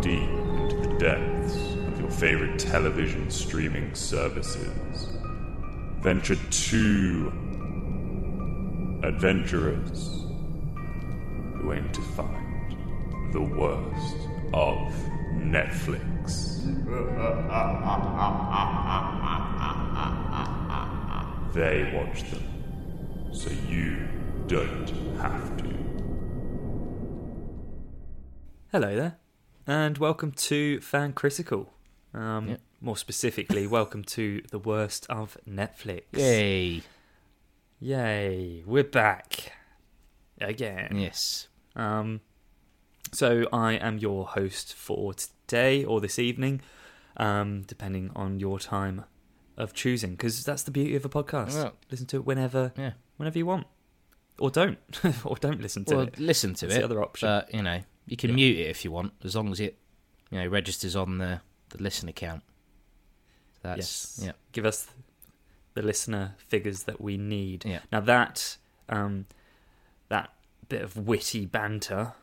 Deep into the depths of your favorite television streaming services. Venture two adventurers who aim to find the worst of Netflix. They watch them, so you don't have to. Hello there, and welcome to Fan Critical. Um, Yep. More specifically, welcome to the worst of Netflix. Yay. Yay, we're back again. Yes. Um, so I am your host for today or this evening, um, depending on your time of choosing, because that's the beauty of a podcast. Well- listen to it whenever, Yeah. whenever you want, or don't, or don't listen to Well, it. listen to That's it. the other option. But, you know, you can Yeah. mute it if you want, as long as it, you know, registers on the, the listen account. That's, yes, yeah. give us the listener figures that we need. Yeah. Now that um, that bit of witty banter,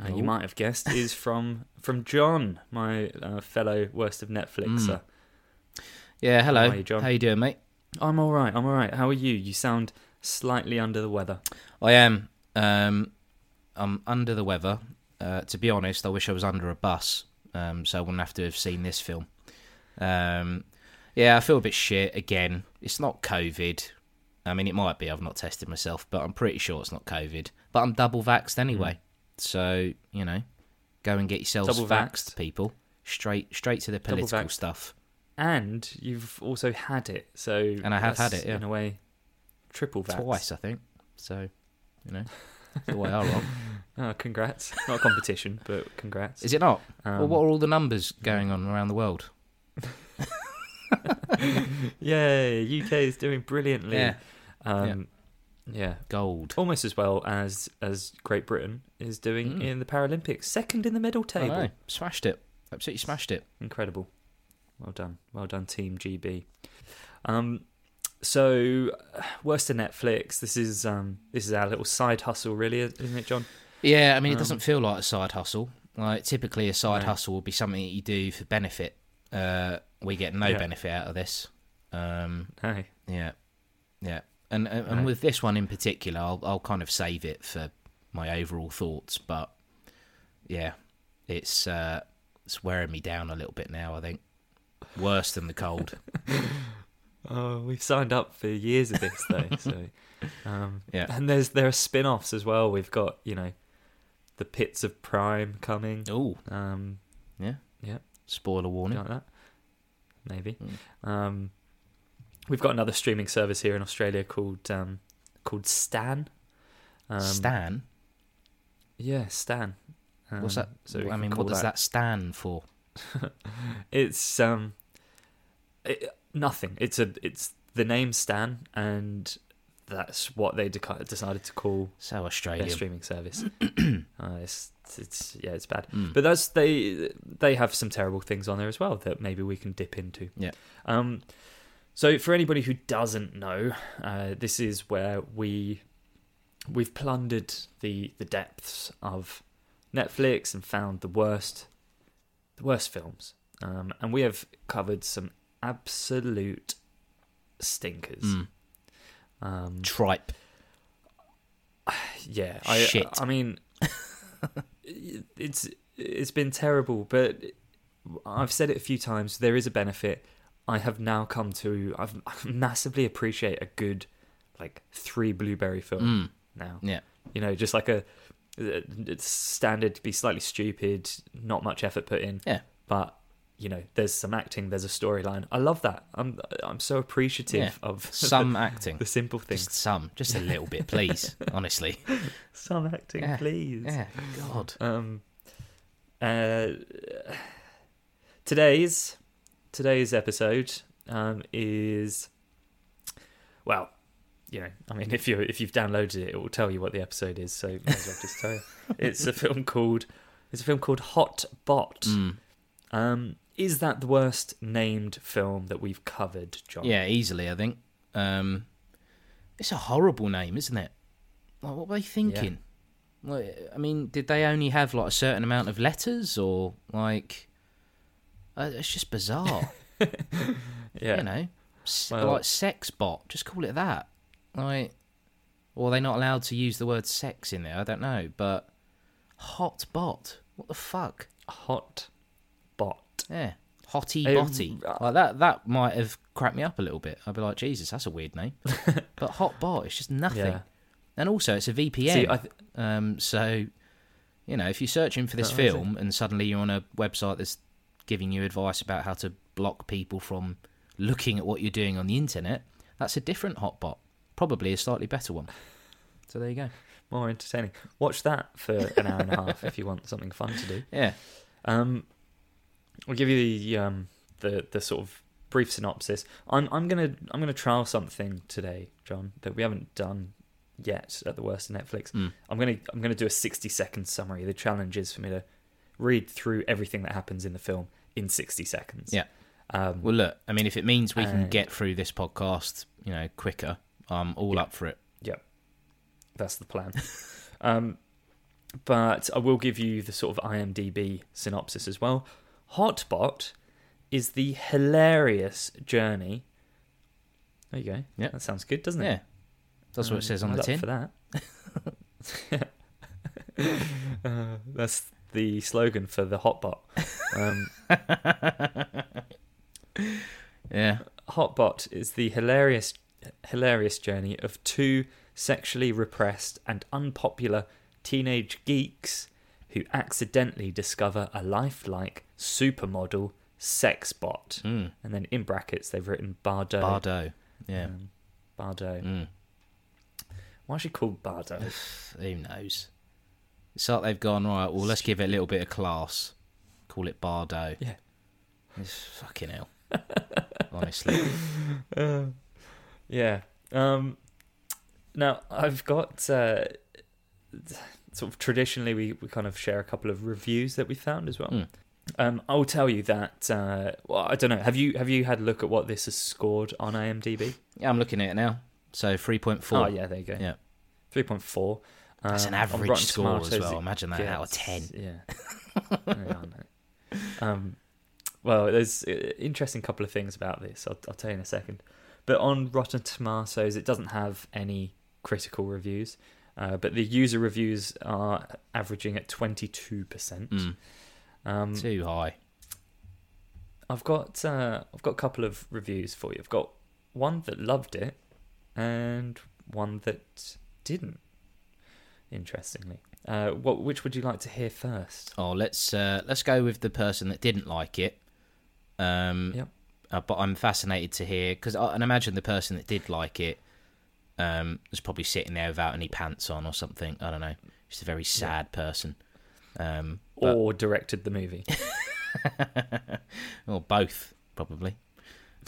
uh, you might have guessed, is from from John, my uh, fellow worst of Netflixer. Yeah, hello. How are you, John? How you doing, mate? I'm all right. I'm all right. How are you? You sound slightly under the weather. I am. Um, I'm under the weather. Uh, to be honest, I wish I was under a bus, um, so I wouldn't have to have seen this film. Um, yeah, I feel a bit shit again. It's not COVID. I mean, it might be. I've not tested myself, but I'm pretty sure it's not COVID. But I'm double vaxxed anyway, so you know, go and get yourselves Double vaxxed, vaxxed? people. Straight, straight to the political stuff. And you've also had it, so And I have had it, yeah. in a way, triple vax. Twice, I think. So, you know, the way I roll. Oh, congrats! Not a competition, but congrats. Is it not? Um, well, what are all the numbers going on around the world? Yay! UK is doing brilliantly. Yeah. Um, yeah. Gold. almost as well as as Great Britain is doing Mm. in the Paralympics, second in the medal table. Smashed it. Absolutely smashed it. Incredible. Well done. Well done, Team GB. Um, so worst of Netflix. This is um this is our little side hustle, really, isn't it, John? Yeah, I mean, it Um, doesn't feel like a side hustle. Like typically, a side No. hustle would be something that you do for benefit. Uh, we get no Yeah. benefit out of this. Um, Hey. yeah, yeah, and and, and Right. with this one in particular, I'll I'll kind of save it for my overall thoughts. But yeah, it's uh, it's wearing me down a little bit now. I think worse than the cold. Oh, we've signed up for years of this though. so um, Yeah. and there's there are spin-offs as well. We've got you know the Pits of Prime coming. oh, Um, yeah, Yeah. Spoiler warning. like that? Maybe. Mm. Um, we've got another streaming service here in Australia called um, called Stan. Um, Stan. Yeah, Stan. What's Um, that? So I mean, what does that stand for? It's um, it, nothing. It's a it's the name Stan, and that's what they deca- decided to call So their Australian. streaming service. uh, it's, it's yeah, it's bad. Mm. But that's they they have some terrible things on there as well that maybe we can dip into. Yeah. Um. So for anybody who doesn't know, uh, this is where we we've plundered the the depths of Netflix and found the worst the worst films. Um, and we have covered some absolute stinkers. Mm. Um, Tripe. yeah, I, Shit. I mean, it's it's been terrible, but I've said it a few times. There is a benefit. I have now come to. I've I massively appreciate a good, like three blueberry film Mm. now. Yeah. You know, just like a it's standard to be slightly stupid, not much effort put in. Yeah. But you know, there's some acting, there's a storyline. I love that. I'm I'm so appreciative Yeah. of Some the, acting. the simple things. Just some, just a little bit, please. honestly. Some acting, Yeah. please. Yeah. God. Um, uh, today's today's episode um, is well, you know, I mean, if you if you've downloaded it, it will tell you what the episode is. So might as well just tell you. It's a film called it's a film called Hot Bot. Mm. Um, is that the worst named film that we've covered, John? Yeah, easily. I think. Um, it's a horrible name, isn't it? Like, what were they thinking? Like, I mean, did they only have like a certain amount of letters, or like? Uh, it's just bizarre. yeah. You know, S- Well- like sex bot. Just call it that. Like, or are they not allowed to use the word sex in there? I don't know, but hot bot. What the fuck? Hot. Yeah, hotty Um, botty. uh, Like that. That might have cracked me up a little bit. I'd be like, Jesus, that's a weird name. but hot bot, it's just nothing. Yeah. And also, it's a VPN. See, I th- um, so, you know, if you're searching for this is it? film and suddenly you're on a website that's giving you advice about how to block people from looking at what you're doing on the internet, that's a different hot bot. Probably a slightly better one. So there you go. more entertaining. Watch that for an hour and a half if you want something fun to do. Yeah. Um, I'll give you the um the the sort of brief synopsis. I'm I'm gonna I'm gonna trial something today, John, that we haven't done yet at the worst of Netflix. Mm. I'm gonna I'm gonna do a 60 second summary. The challenge is for me to read through everything that happens in the film in 60 seconds. Yeah. Um, Well, look, I mean, if it means we can get through this podcast, you know, quicker, I'm all Yeah. up for it. Yeah, that's the plan. um, but I will give you the sort of IMDb synopsis as well. Hotbot is the hilarious journey. There you go. Yeah. that sounds good, doesn't it? Yeah. That's what it says on the tin. For that. uh, that's the slogan for the Hotbot. Um, Yeah. Hotbot is the hilarious, hilarious journey of two sexually repressed and unpopular teenage geeks who accidentally discover a lifelike supermodel sex bot. Mm. And then in brackets, they've written Bardot. Bardot. Yeah. Um, Bardot. Mm. Why is she called Bardot? Who knows? It's like they've gone, right, well, let's give it a little bit of class. Call it Bardot. Yeah. It's fucking hell. Honestly. Uh, yeah. Um, now I've got uh, sort of traditionally we, we kind of share a couple of reviews that we found as well. Mm. Um, I'll tell you that. Uh, well, I don't know. Have you have you had a look at what this has scored on IMDb? Yeah, I'm looking at it now. So 3.4. Oh yeah, there you go. Yeah. three point four. That's an average score as well. Imagine that out of 10. Yeah. yeah Um, well, there's an interesting couple of things about this. I'll, I'll tell you in a second. But on Rotten Tomatoes, it doesn't have any critical reviews, uh, but the user reviews are averaging at twenty two percent. Mm, Um, too high. I've got uh, I've got a couple of reviews for you. I've got one that loved it and one that didn't. Interestingly, uh, what which would you like to hear first? Oh, let's uh, let's go with the person that didn't like it. Um, Yep. uh, but I'm fascinated to hear because I, and imagine the person that did like it um, was probably sitting there without any pants on or something. I don't know. Just a very sad person. Um, but- or directed the movie? or both probably.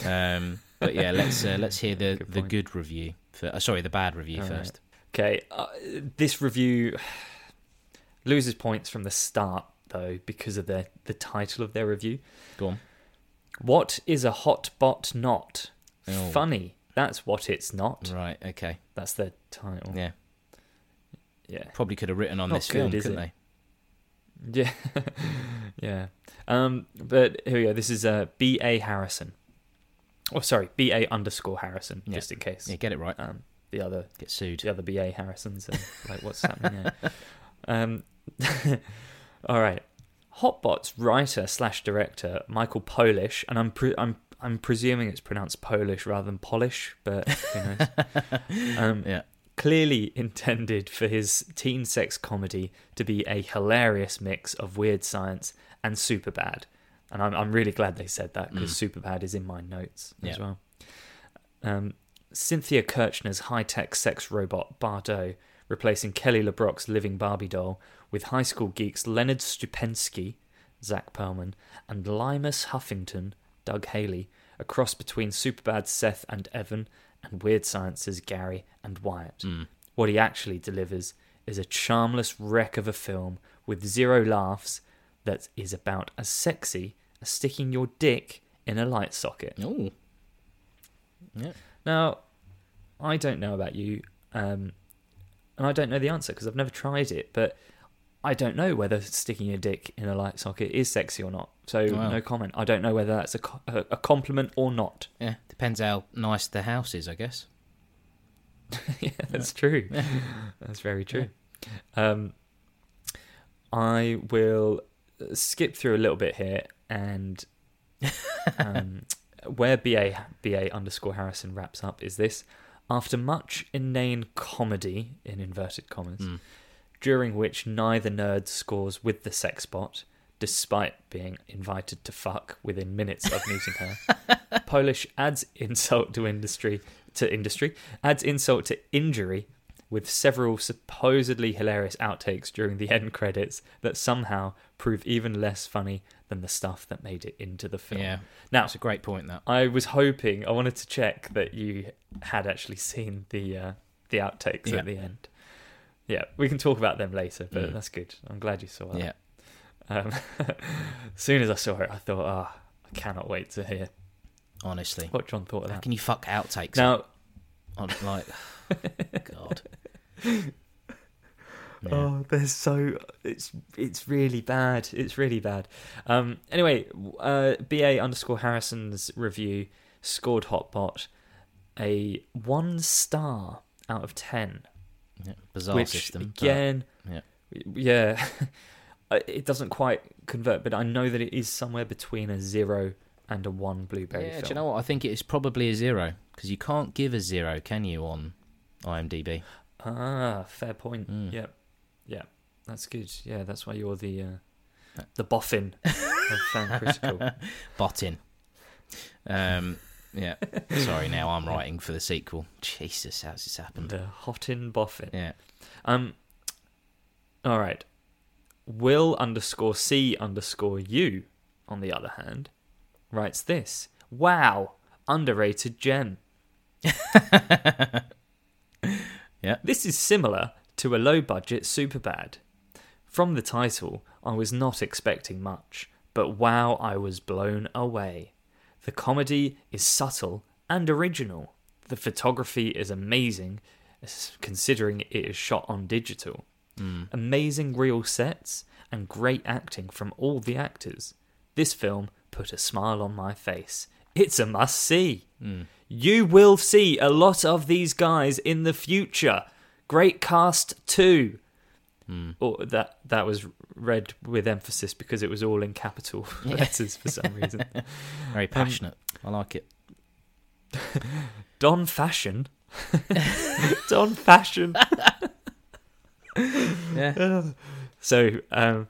Um, but yeah, let's uh, let's hear the Good the good review. For, uh, sorry, the bad review All right. first. Okay, uh, this review loses points from the start though because of the the title of their review. Go on. What is a hot bot not? Oh. Funny. That's what it's not. Right. Okay. That's the title. Yeah. Yeah. Probably could have written on Not this film, good, is couldn't it? they? Yeah. yeah. Um, but here we go. This is uh, B.A. Harrison. Oh, sorry. B.A. underscore Harrison, Yeah. just in case. Yeah, get it right. Um, the other Get sued. the other BA Harrisons and like what's happening there. Um, all right, Hotbot's writer slash director Michael Polish, and I'm pre- I'm I'm presuming it's pronounced Polish rather than Polish, but who knows? um, Yeah. Clearly intended for his teen sex comedy to be a hilarious mix of weird science and super bad. and I'm I'm really glad they said that because super bad is in my notes as well. Um, Cynthia Kirchner's high-tech sex robot Bardot replacing Kelly LeBrock's living Barbie doll with high school geeks Leonard Stupensky, Zack Pearlman, and Limus Huffington, Doug Haley, a cross between Superbad's Seth and Evan and Weird Science's Gary and Wyatt. What he actually delivers is a charmless wreck of a film with zero laughs that is about as sexy as sticking your dick in a light socket. Oh, yeah. Now, I don't know about you, um, and I don't know the answer because I've never tried it, but I don't know whether sticking your dick in a light socket is sexy or not. So, Wow. no comment. I don't know whether that's a, co- a, compliment or not. Yeah, depends how nice the house is, I guess. yeah, that's true. That's very true. Um, I will skip through a little bit here and um, where BA BA underscore Harrison wraps up is this: after much inane comedy in inverted commas, during which neither nerd scores with the sex bot, despite being invited to fuck within minutes of meeting her. Polish adds insult to industry to industry, adds insult to injury with several supposedly hilarious outtakes during the end credits that somehow prove even less funny than the stuff that made it into the film. Yeah, Now, it's a great point. That I was hoping, I wanted to check that you had actually seen the uh, the outtakes Yeah. at the end. Yeah, we can talk about them later, but Mm. that's good. I'm glad you saw that. yeah, Um, as soon as I saw it, I thought, ah, I cannot wait to hear honestly, what John thought of how that. can you fuck outtakes? Now, on, like, God. Yeah. Oh, they're so it's it's really bad. It's really bad. Um, anyway, uh, ba underscore Harrison's review scored Hotbot a one star out of ten, yeah. bizarre which system. again, yeah. yeah, it doesn't quite convert, but I know that it is somewhere between a zero and a one blueberry. yeah, film. do you know what? I think it is probably a zero because you can't give a zero, can you, on IMDb? Ah, fair point. Mm. Yep, yeah, that's good. Yeah, that's why you're the uh, the boffin of fan critical. Bottin. Um, yeah. Sorry, now I'm writing for the sequel. Jesus, how's this happened? The Hotin Boffin. Yeah. Um. All right. Will underscore C underscore U, on the other hand, writes this. Wow, underrated gem. Yeah. This is similar to a low budget Superbad. From the title, I was not expecting much, but wow, I was blown away. The comedy is subtle and original. The photography is amazing, considering it is shot on digital. Hmm. Amazing real sets and great acting from all the actors. This film put a smile on my face. It's a must see. Hmm. You will see a lot of these guys in the future. Great cast too. Or that that was read with emphasis because it was all in capital letters for some reason. Very passionate. I like it. Don Fashion. Don Fashion. Yeah. So, um,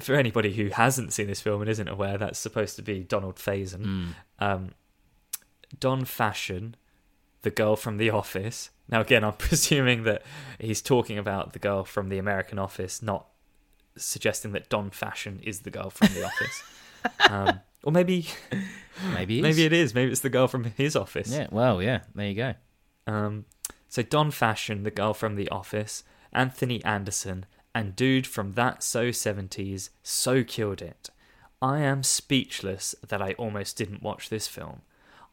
for anybody who hasn't seen this film and isn't aware, that's supposed to be Donald Faison. Mm. Um, Don Fashion, the girl from The Office. Now, again, I'm presuming that he's talking about the girl from The American Office, not suggesting that Don Fashion is the girl from The Office. um, or maybe, Maybe it maybe it is. Maybe it's the girl from his office. Yeah, well, yeah, there you go. Um, so Don Fashion, the girl from The Office, Anthony Anderson, and dude from That So 70s so killed it. I am speechless that I almost didn't watch this film.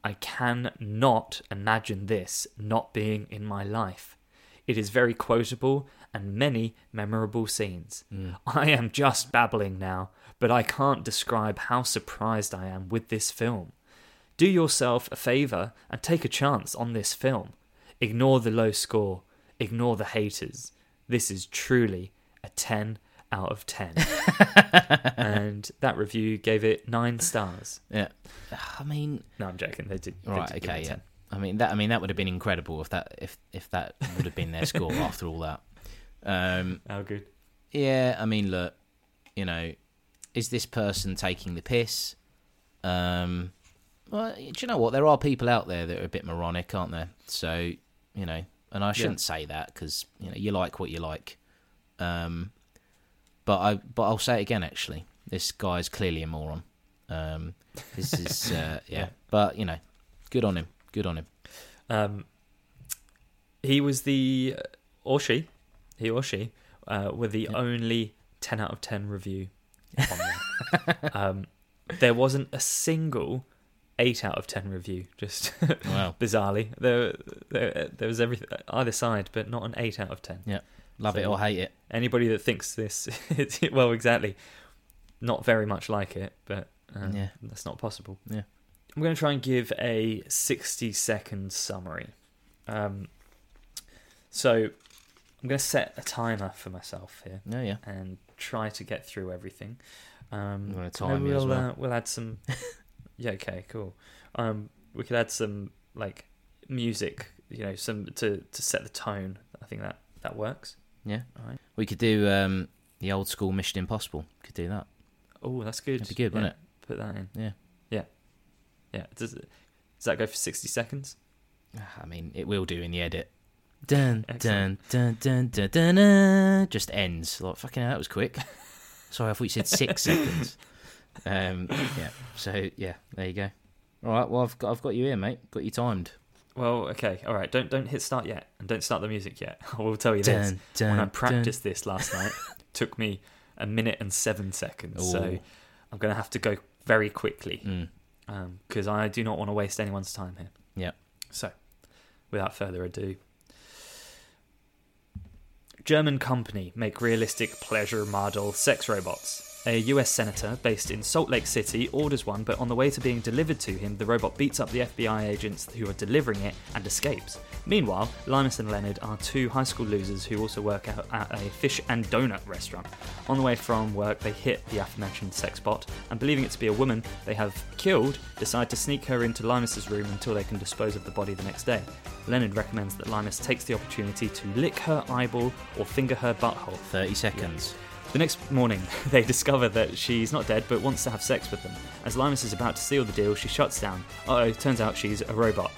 I can not imagine this not being in my life. It is very quotable and many memorable scenes. Mm. I am just babbling now, but I can't describe how surprised I am with this film. Do yourself a favour and take a chance on this film. Ignore the low score, ignore the haters. This is truly a 10 out of 10. and that review gave it 9 stars. Yeah. I mean, No, I'm joking. They did. they right, did give it okay, yeah. 10. I mean that. I mean that would have been incredible if that if if that would have been their score after all that. Um, How good. yeah, I mean, look, you know, is this person taking the piss? Um, well, do you know what? There are people out there that are a bit moronic, aren't there? So you know, and I shouldn't say that because you know you like what you like. Um, but I but I'll say it again. Actually, this guy is clearly a moron. Um, this is uh, yeah. Yeah. but you know, good on him. Good on him. Um, he was the or she, he or she, uh, were the only ten out of ten review on there. um, there wasn't a single eight out of ten review. Just Wow, bizarrely, there, there there was everything either side, but not an eight out of ten. Love it or hate it. Anybody that thinks this, well, exactly, not very much like it, but um, Yeah. that's not possible. Yeah. I'm going to try and give a 60 second summary. Um, so I'm going to set a timer for myself here Yeah, yeah. and try to get through everything. Um, You wanna time we'll, well? Uh, we'll add some. yeah. Okay. Cool. Um, we could add some like music, you know, some to to set the tone. I think that that works. Yeah. All right. We could do um, the old school Mission Impossible. Could do that. Oh, that's good. That'd be good, wouldn't it? Put that in. Yeah. Yeah. Yeah. Does it, does that go for sixty seconds? I mean, it will do in the edit. Dun dun dun dun dun dun. dun. Just ends. Like fucking hell, that was quick. Sorry, I thought you said six seconds. Um, yeah. So yeah, there you go. All right. Well, I've got I've got you here, mate. Got you timed. Well, okay, all right. Don't don't hit start yet, and don't start the music yet. I will tell you this: Dun, dun, when I dun. practiced this last night, it took me a minute and seven seconds. So I'm going to have to go very quickly Mm. because I do not want to waste anyone's time here. Yep. So, without further ado, German company make realistic pleasure model sex robots. A US senator based in Salt Lake City orders one, but on the way to being delivered to him, the robot beats up the FBI agents who are delivering it and escapes. Meanwhile, Linus and Leonard are two high school losers who also work at, at a fish and donut restaurant. On the way from work, they hit the aforementioned sex bot, and believing it to be a woman they have killed, decide to sneak her into Limus's room until they can dispose of the body the next day. Leonard recommends that Limus takes the opportunity to lick her eyeball or finger her butthole. Thirty seconds. The next morning, they discover that she's not dead but wants to have sex with them. As Linus is about to seal the deal, she shuts down. Oh, turns out she's a robot.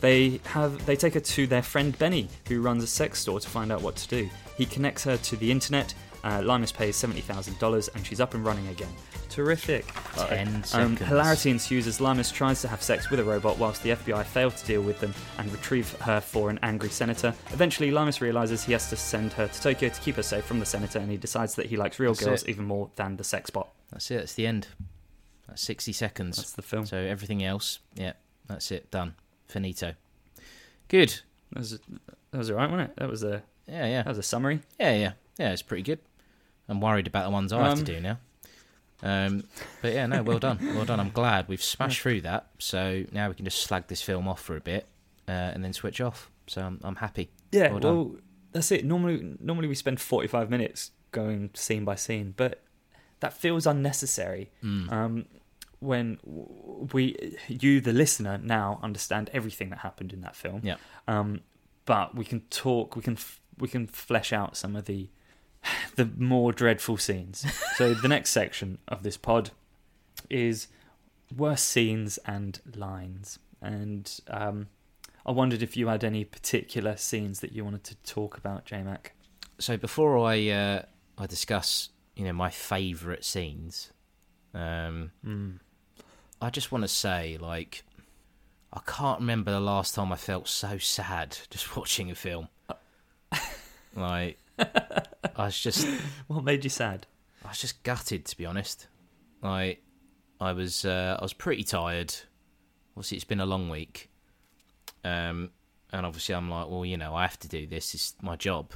They have they take her to their friend Benny, who runs a sex store, to find out what to do. He connects her to the internet. Uh, Linus pays seventy thousand dollars, and she's up and running again. Terrific. Ten Um, seconds. hilarity ensues as Limus tries to have sex with a robot whilst the FBI fail to deal with them and retrieve her for an angry senator. Eventually, Limus realizes he has to send her to Tokyo to keep her safe from the senator, and he decides that he likes real That's girls it. even more than the sex bot. That's it. That's the end. That's sixty seconds. That's the film. So everything else, yeah, that's it. Done. Finito. Good. That was, that was alright, wasn't it? That was a Yeah, yeah. that was a summary. Yeah, yeah, yeah. It's pretty good. I'm worried about the ones I have to Um, do now. Um, but yeah, no, well done, well done. I'm glad we've smashed through that. So now we can just slag this film off for a bit uh, and then switch off. So I'm, I'm happy. Yeah, Well well, that's it. Normally, normally we spend forty-five minutes going scene by scene, but that feels unnecessary. Mm. Um, when we, you, the listener, now understand everything that happened in that film. Yeah. Um, but we can talk. We can f- we can flesh out some of the the more dreadful scenes. so the next section of this pod is worst scenes and lines, and um, I wondered if you had any particular scenes that you wanted to talk about, J Mac. So before I uh, I discuss, you know, my favourite scenes, um, Mm. I just want to say, like, I can't remember the last time I felt so sad just watching a film. like, I was just, What made you sad? I was just gutted to be honest. Like, I was, uh, I was pretty tired. Obviously, it's been a long week, um, and obviously, I'm like, well, you know, I have to do this. It's my job.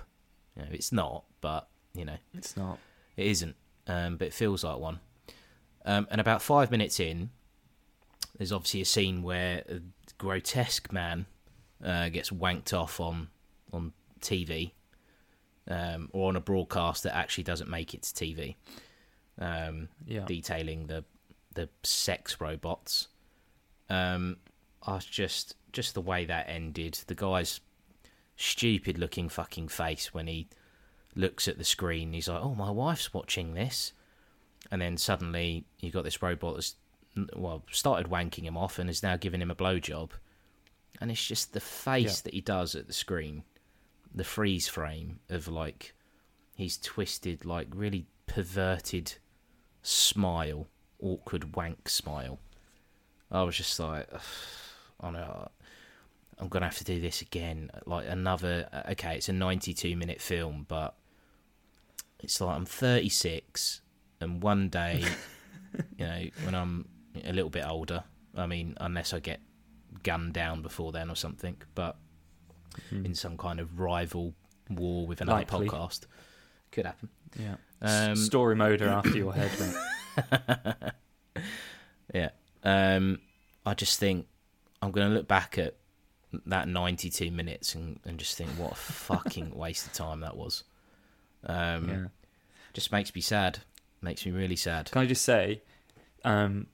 You know, it's not, but you know, It's not. it isn't, um, but it feels like one. Um, and about five minutes in, there's obviously a scene where a grotesque man uh, gets wanked off on on TV um, or on a broadcast that actually doesn't make it to TV, um, Yeah. detailing the the sex robots. Um, I was just just the way that ended. The guy's stupid looking fucking face when he looks at the screen. He's like, "Oh, my wife's watching this," and then suddenly you got this robot that's well, started wanking him off and is now giving him a blowjob. And it's just the face Yeah. that he does at the screen, the freeze frame of like his twisted, like really perverted smile, awkward wank smile. I was just like, oh no, I'm gonna have to do this again. Like another, uh, okay, it's a 92 minute film, but it's like I'm 36, and one day, you know, when I'm a little bit older, I mean, unless I get gunned down before then or something, but in some kind of rival war with another Likely. podcast, could happen. Yeah. Um, Story mode after your head. mate. Yeah. Um, I just think I'm going to look back at that 92 minutes and, and just think what a fucking waste of time that was. Um, yeah. Just makes me sad. Makes me really sad. Can I just say, um,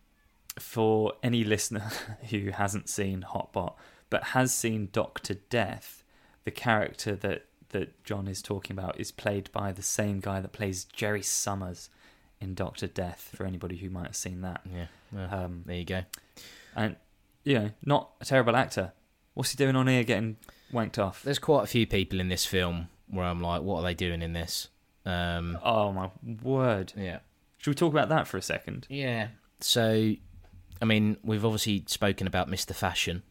for any listener who hasn't seen Hotbot but has seen Doctor Death, the character that that John is talking about is played by the same guy that plays Jerry Summers in Doctor Death. For anybody who might have seen that, Yeah. Well, um, there you go. and you know, not a terrible actor. What's he doing on here, getting wanked off? There's quite a few people in this film where I'm like, what are they doing in this? Um, Oh my word! yeah. Should we talk about that for a second? Yeah. So, I mean, we've obviously spoken about Mr. Fashion.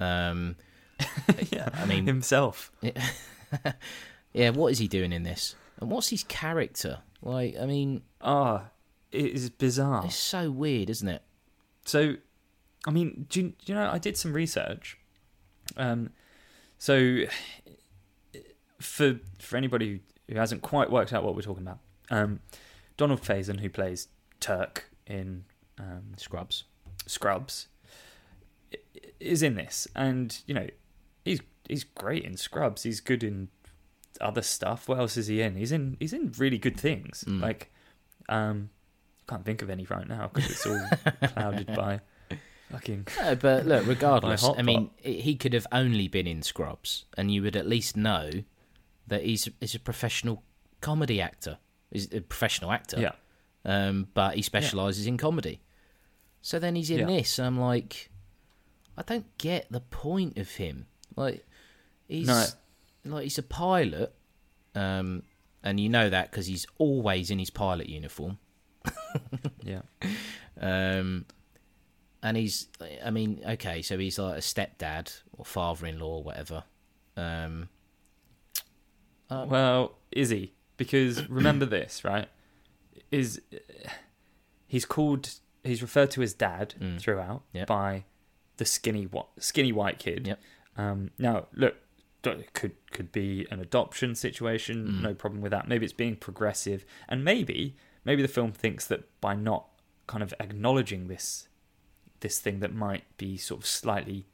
Um, yeah, I mean- himself. yeah, what is he doing in this? And what's his character? Like, I mean, Ah, it is bizarre. it's so weird, isn't it? So, I mean, do you, do you know? I did some research. Um, so for for anybody who, who hasn't quite worked out what we're talking about, um, Donald Faison, who plays Turk in um, Scrubs. Scrubs, is in this, and you know, he's he's great in Scrubs. He's good in other stuff. What else is he in? He's in he's in really good things. Mm. Like, um, I can't think of any right now because it's all clouded by fucking. No, but look, regardless, I mean, he could have only been in Scrubs, and you would at least know that he's he's a professional comedy actor. He's a professional actor. Yeah, Um, but he specialises in comedy. So then he's in Yeah. this, and I'm like, I don't get the point of him. Like, he's No. like he's a pilot, um, and you know that because he's always in his pilot uniform. yeah, Um, and he's, I mean, okay, so he's like a stepdad or father-in-law or whatever. Um, uh, Well, is he? Because remember this, right? Is he's called? He's referred to as dad Mm. throughout Yep. by the skinny skinny white kid. Yep. Um, now, look, it could could be an adoption situation. Mm. No problem with that. Maybe it's being progressive, and maybe maybe the film thinks that by not kind of acknowledging this this thing that might be sort of slightly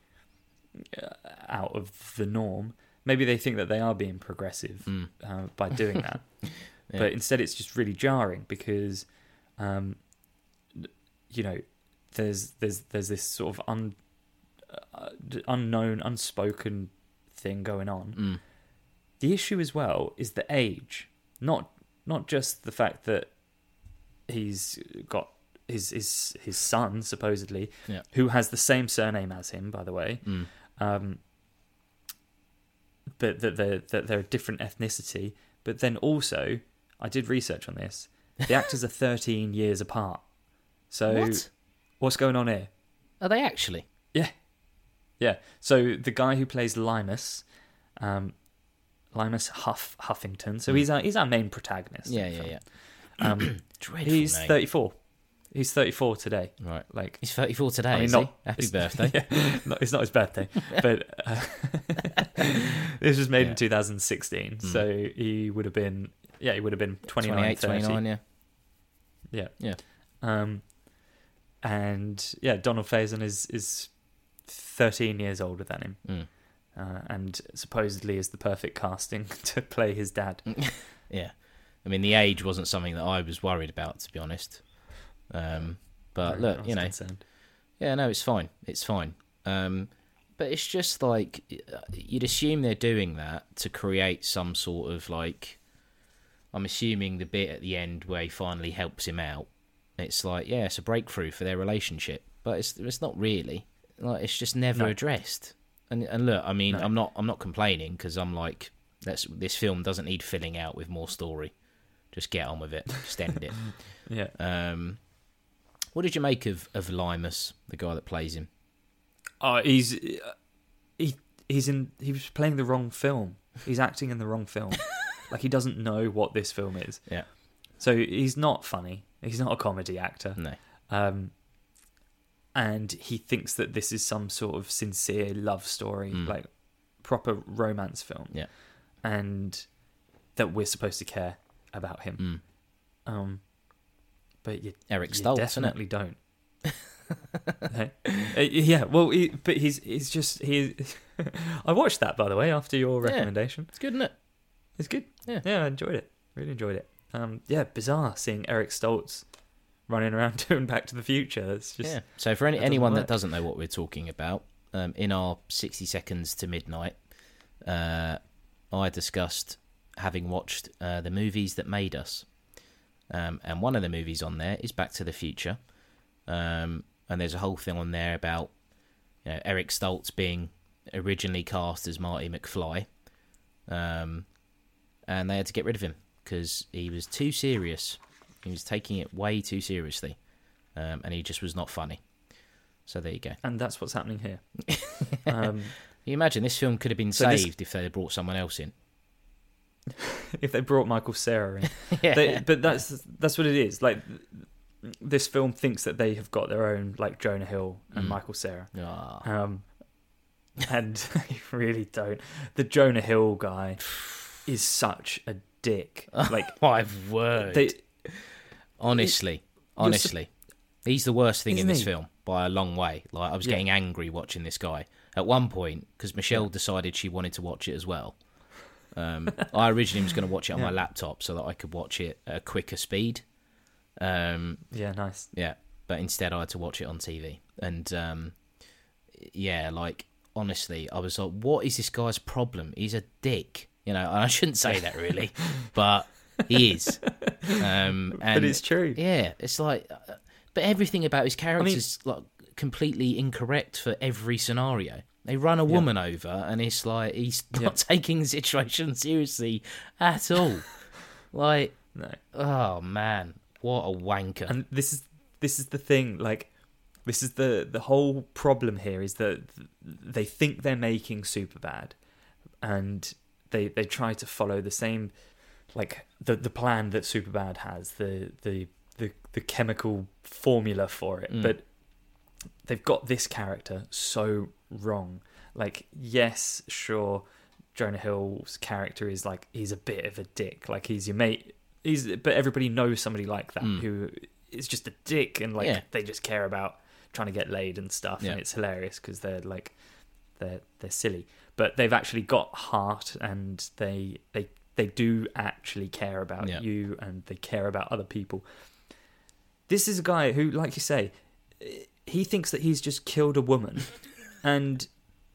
uh, out of the norm. Maybe they think that they are being progressive Mm. uh, by doing that, Yeah. but instead it's just really jarring because, um, you know, there's there's there's this sort of un, uh, unknown, unspoken thing going on. mm, The issue as well is the age, not not just the fact that he's got his his his son supposedly, Yeah. who has the same surname as him, by the way. mm, Um, but that they're that they're a different ethnicity. But then also, I did research on this. The actors are 13 years apart. So what what's going on here? are they actually? Yeah, yeah. So the guy who plays Limus, um, Limus Huff Huffington. So he's our he's our main protagonist. Hmm. Yeah, yeah, film. yeah. Um, Dreadful he's name. 34. He's 34 today. Right. Like He's 34 today. I mean, is not he? Happy it's- birthday. yeah, no, it's not his birthday, but uh, this was made Yeah. in 2016, Hmm. so he would have been yeah, he would have been 29, 28, 30. 29, yeah. Yeah, Yeah. Um, and yeah, Donald Faison is is 13 years older than him, Mm. uh, and supposedly is the perfect casting to play his dad. Yeah. I mean, the age wasn't something that I was worried about, to be honest. Um, but Very look, you know, concerned. yeah, no, it's fine. It's fine. Um, but it's just like you'd assume they're doing that to create some sort of like. I'm assuming the bit at the end where he finally helps him out it's like yeah, it's a breakthrough for their relationship, but it's it's not really. Like it's just never No. addressed. And and look, I mean, No. I'm not I'm not complaining because I'm like that's this film doesn't need filling out with more story. Just get on with it. Just end it. Yeah. Um, what did you make of of Limus, the guy that plays him? Oh, he's uh, he he's in he was playing the wrong film. He's acting in the wrong film. like he doesn't know what this film is. Yeah. So he's not funny. He's not a comedy actor. No. Um and he thinks that this is some sort of sincere love story, Mm. like proper romance film. Yeah. And that we're supposed to care about him. Mm. Um but you Eric you Stoltz, definitely don't. Uh, yeah, well, he, but he's he's just he. I watched that by the way after your Yeah. recommendation. It's good, isn't it? It's good. Yeah. yeah, I enjoyed it. Really enjoyed it. Um, yeah, bizarre seeing Eric Stoltz running around doing Back to the Future. It's just yeah. So for any, that anyone work. that doesn't know what we're talking about, um, in our 60 seconds to midnight, uh, I discussed having watched uh, the movies that made us. Um, and one of the movies on there is Back to the Future. Um, and there's a whole thing on there about you know, Eric Stoltz being originally cast as Marty McFly. Um, and they had to get rid of him because he was too serious. He was taking it way too seriously. Um, and he just was not funny. So there you go. and that's what's happening here. um, You imagine this film could have been So this- saved if they had brought someone else in. if they brought Michael Cera in, yeah. they, but that's that's what it is. Like this film thinks that they have got their own, like Jonah Hill and Mm. Michael Cera. Ah. Um, and they really don't. The Jonah Hill guy is such a dick. Like my word. they, honestly, honestly, he's the worst thing in this he? film by a long way. Like I was Yeah. getting angry watching this guy at one point because Michelle decided she wanted to watch it as well. Um, I originally was going to watch it on my laptop so that I could watch it at a quicker speed. Um, yeah, nice. Yeah, but instead I had to watch it on TV. And um, yeah, like honestly, I was like, "What is this guy's problem? He's a dick." You know, and I shouldn't say that really, but he is. Um, and but it's true. yeah, it's like, uh, but everything about his character is like completely incorrect for every scenario. They run a woman over, and it's like he's not Yeah. taking the situation seriously at all. like, No. oh man, what a wanker! and this is this is the thing like this is the the whole problem here is that they think they're making super bad and they they try to follow the same like the the plan that Superbad has the the the, the chemical formula for it Mm. but they've got this character so wrong like yes sure Jonah Hill's character is like he's a bit of a dick like he's your mate he's but everybody knows somebody like that Mm. who is just a dick and like Yeah. they just care about trying to get laid and stuff Yeah. and it's hilarious because they're like they're they're silly but they've actually got heart and they they they do actually care about Yeah. you and they care about other people. This is a guy who like you say he thinks that he's just killed a woman and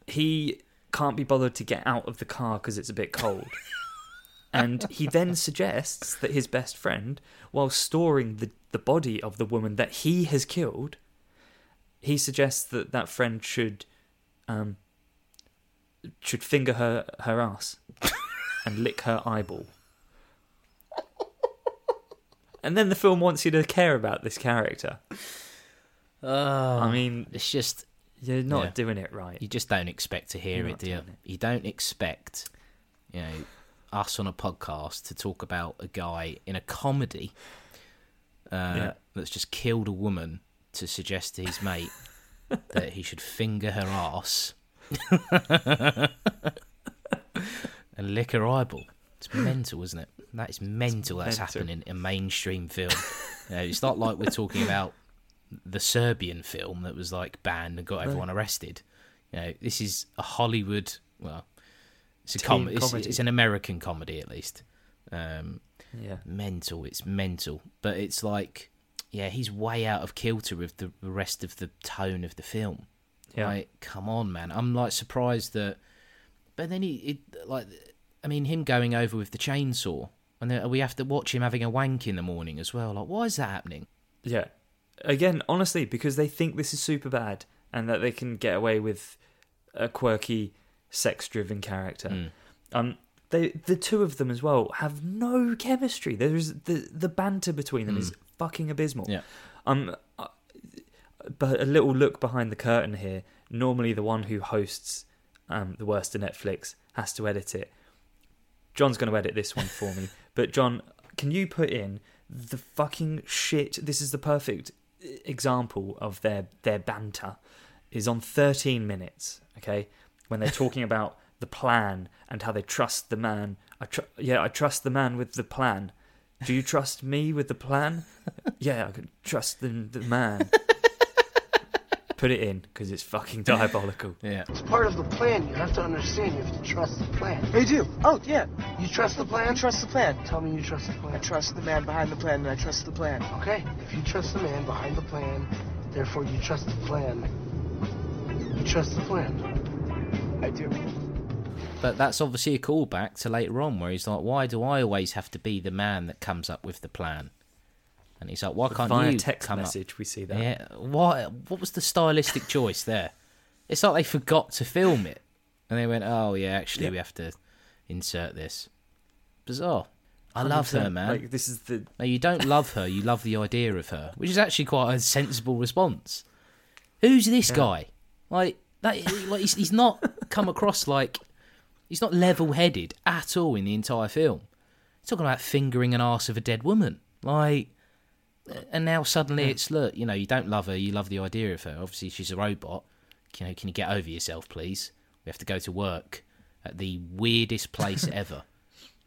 he can't be bothered to get out of the car because it's a bit cold. And he then suggests that his best friend while storing the, the body of the woman that he has killed he suggests that that friend should um should finger her her ass and lick her eyeball and then the film wants you to care about this character Oh, i mean it's just you're not Yeah. doing it right you just don't expect to hear You're it, do you? it. You don't expect, you know, us on a podcast to talk about a guy in a comedy uh, Yeah. that's just killed a woman to suggest to his mate that he should finger her ass and lick her eyeball. It's mental, isn't it? That is mental. That's mental. happening in a mainstream film. You know, it's not like we're talking about the Serbian film that was like banned and got everyone arrested. You know, this is a Hollywood. Well, it's a com- it's, comedy. it's an American comedy at least. Um, yeah mental. It's mental, but it's like, yeah, he's way out of kilter with the the rest of the tone of the film. yeah Like, come on, man. I'm like surprised that. But then he, it, like, I mean, him going over with the chainsaw, and then we have to watch him having a wank in the morning as well. Like, why is that happening? Yeah. Again, honestly, because they think this is super bad and that they can get away with a quirky, sex-driven character. Mm. Um, they the two of them as well have no chemistry. There's the the banter between them is fucking abysmal. Yeah. Um, uh, but a little look behind the curtain here. Normally, the one who hosts um, the worst of Netflix has to edit it. John's going to edit this one for me. But John, can you put in the fucking shit? This is the perfect example of their their banter. Is on 13 minutes. Okay, when they're talking about the plan and how they trust the man. I tr- yeah, I trust the man with the plan. Do you trust me with the plan? yeah, I can trust the the man. Put it in because it's fucking diabolical. Yeah. It's part of the plan. You have to understand. You have to trust the plan. I do. Oh, yeah. You trust the plan? I trust the plan. Tell me you trust the plan. I trust the man behind the plan, and I trust the plan. Okay. If you trust the man behind the plan, therefore you trust the plan. You trust the plan. I do. But that's obviously a callback to later on where he's like, why do I always have to be the man that comes up with the plan? And he's like, why can't Via you text come message, we see that. Yeah. Why? What was the stylistic choice there? It's like they forgot to film it, and they went, oh yeah, actually Yep. we have to insert this. Bizarre. I love her, man. Like this is the No, you don't love her. You love the idea of her, which is actually quite a sensible response. Who's this guy? Like that? Like he's, he's not come across like he's not level-headed at all in the entire film. He's talking about fingering an arse of a dead woman, like, and now suddenly it's look, you know, you don't love her. You love the idea of her. Obviously, she's a robot. You know, can you get over yourself, please? We have to go to work at the weirdest place ever.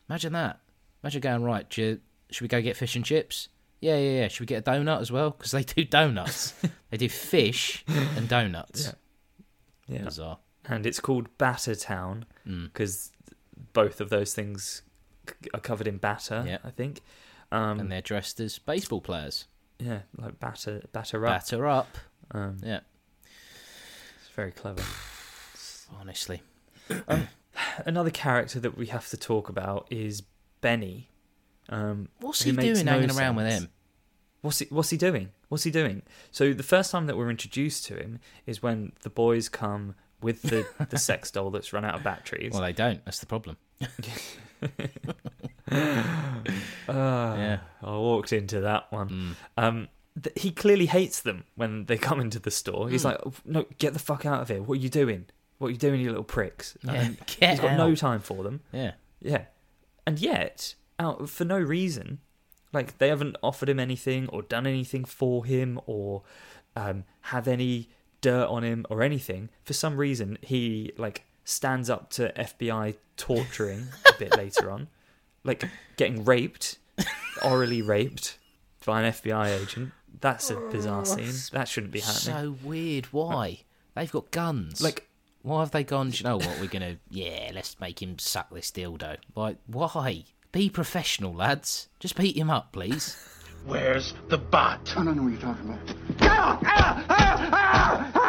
Imagine that. Imagine going right. Should we go get fish and chips? Yeah, yeah, yeah. Should we get a donut as well? Because they do donuts. they do fish and donuts. Yeah. yeah. Bizarre. and it's called Batter Town Mm. because both of those things are covered in batter. Yeah. I think. Um, and they're dressed as baseball players. yeah, like batter, batter up. Batter up. Um, Yeah, it's very clever. honestly. Another character that we have to talk about is Benny. Um, What's he doing no hanging around with him? What's he What's he doing? What's he doing? So the first time that we're introduced to him is when the boys come with the, the sex doll that's run out of batteries. Well, they don't. That's the problem. Ah, Yeah. I walked into that one. Mm. Um, th- he clearly hates them when they come into the store. He's like, "No, get the fuck out of here! What are you doing? What are you doing, you little pricks?" Yeah, he's got no time for them. Yeah. Yeah, and yet, out for no reason, like they haven't offered him anything or done anything for him or um, have any dirt on him or anything. For some reason, he like stands up to FBI torturing a bit later on, like getting raped, orally raped by an FBI agent. That's a bizarre oh. scene. That shouldn't be happening. So weird. Why? They've got guns. Like why have they gone? "Do You know what? We're gonna yeah. Let's make him suck this dildo. Like why? Be professional, lads. Just beat him up, please. Where's the bot? I don't know what you're talking about.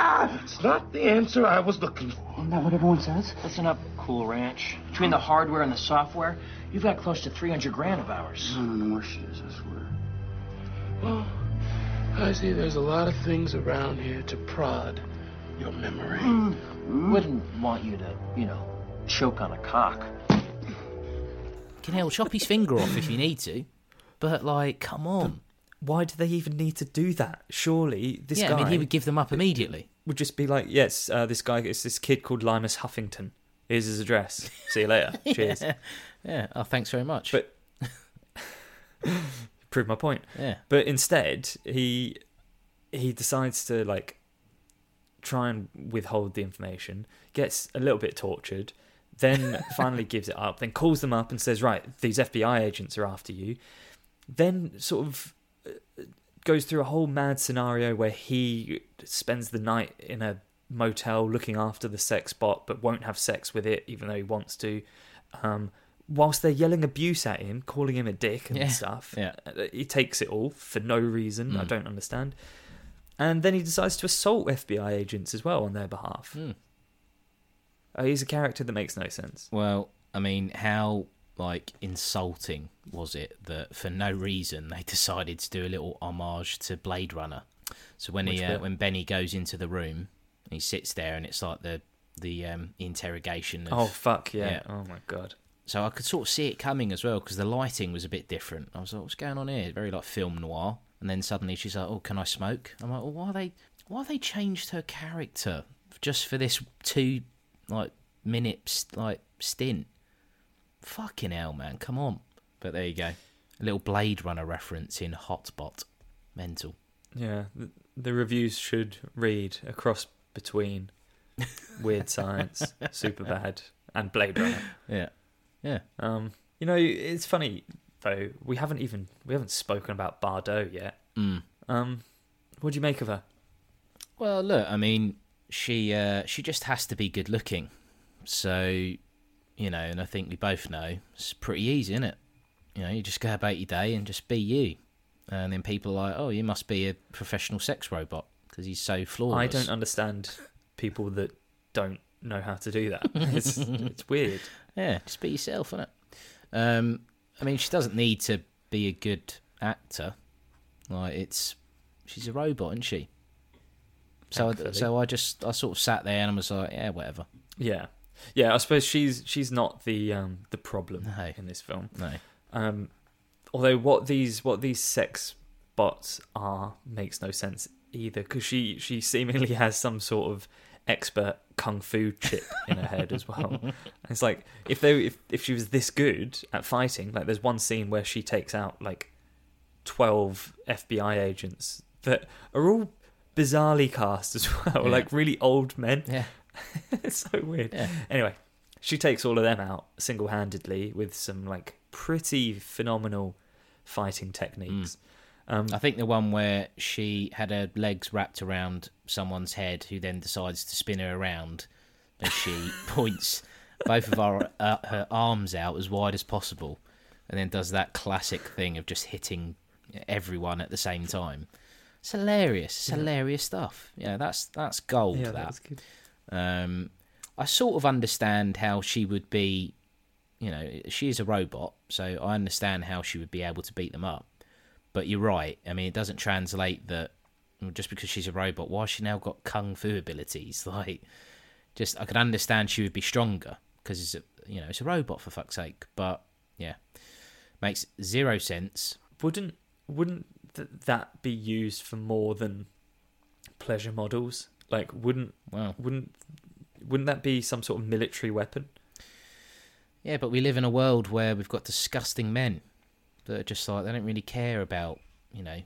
It's not the answer I was looking for. Isn't that what everyone says? Listen up, Cool Ranch. Between the hardware and the software, you've got close to 300 grand of ours. I don't know where she is, I swear. Well, I see there's a lot of things around here to prod your memory. Mm-hmm. Wouldn't want you to, you know, choke on a cock. Can hell chop his finger off if you need to, but like, come on. why do they even need to do that? Surely this yeah, guy I mean, he would give them up immediately. Would just be like, yes, uh, this guy, it's this kid called Limus Huffington. Here's his address. See you later. Cheers. Yeah. Oh, thanks very much. But prove my point. yeah. But instead, he he decides to like try and withhold the information. Gets a little bit tortured. Then finally gives it up. Then calls them up and says, "Right, these FBI agents are after you." Then sort of goes through a whole mad scenario where he spends the night in a motel looking after the sex bot, but won't have sex with it, even though he wants to. Um, whilst they're yelling abuse at him, calling him a dick and Yeah, stuff, yeah. uh, he takes it all for no reason. I Mm. don't understand. And then he decides to assault FBI agents as well on their behalf. Hmm. Uh, he's a character that makes no sense. Well, I mean, how like insulting was it that for no reason they decided to do a little homage to Blade Runner? So when Which he uh, when Benny goes into the room, he sits there and it's like the the um, interrogation. Of, Oh fuck yeah. Yeah. Oh my god. So I could sort of see it coming as well because the lighting was a bit different. I was like, "What's going on here?" Very like film noir. And then suddenly she's like, "Oh, can I smoke?" I'm like, "Well, why they why they changed her character just for this two like minutes like stint?" Fucking hell, man! Come on. But there you go, a little Blade Runner reference in Hotbot. Mental. Yeah. The, the reviews should read a cross between Weird Science, Super Bad, and Blade Runner. Yeah, yeah. Um, you know, it's funny though. We haven't even we haven't spoken about Bardot yet. Mm. Um, what do you make of her? Well, look, I mean, she uh, she just has to be good looking. So, you know, and I think we both know it's pretty easy, isn't it? You know, you just go about your day and just be you, and then people are like, "Oh, you must be a professional sex robot because he's so flawless." I don't understand people that don't know how to do that. It's it's weird. Yeah, just be yourself, innit? Um, I mean, she doesn't need to be a good actor. Like it's, she's a robot, isn't she? So, I, so I just I sort of sat there and I was like, yeah, whatever. Yeah, yeah. I suppose she's she's not the um the problem No. in this film. No, Um, although what these what these sex bots are makes no sense either because she she seemingly has some sort of expert kung fu chip in her head as well. And it's like if they if if she was this good at fighting, like there's one scene where she takes out like twelve FBI agents that are all bizarrely cast as well, Yeah. like really old men. yeah, it's so weird. yeah. Anyway, she takes all of them out single handedly with some like pretty phenomenal fighting techniques. Um, I think the one where she had her legs wrapped around someone's head, who then decides to spin her around as she points both of our uh, her arms out as wide as possible, and then does that classic thing of just hitting everyone at the same time. It's hilarious. It's hilarious stuff. Yeah, that's that's gold. yeah, that. Um, I sort of understand how she would be. You know, she is a robot, so I understand how she would be able to beat them up. But you're right. I mean, it doesn't translate that just because she's a robot. Why she now got kung fu abilities? Like, just I could understand she would be stronger because it's a you know it's a robot for fuck's sake. But yeah, makes zero sense. Wouldn't wouldn't th- that be used for more than pleasure models? Like, wouldn't Well, wouldn't wouldn't that be some sort of military weapon? Yeah, but we live in a world where we've got disgusting men that are just like they don't really care about, you know.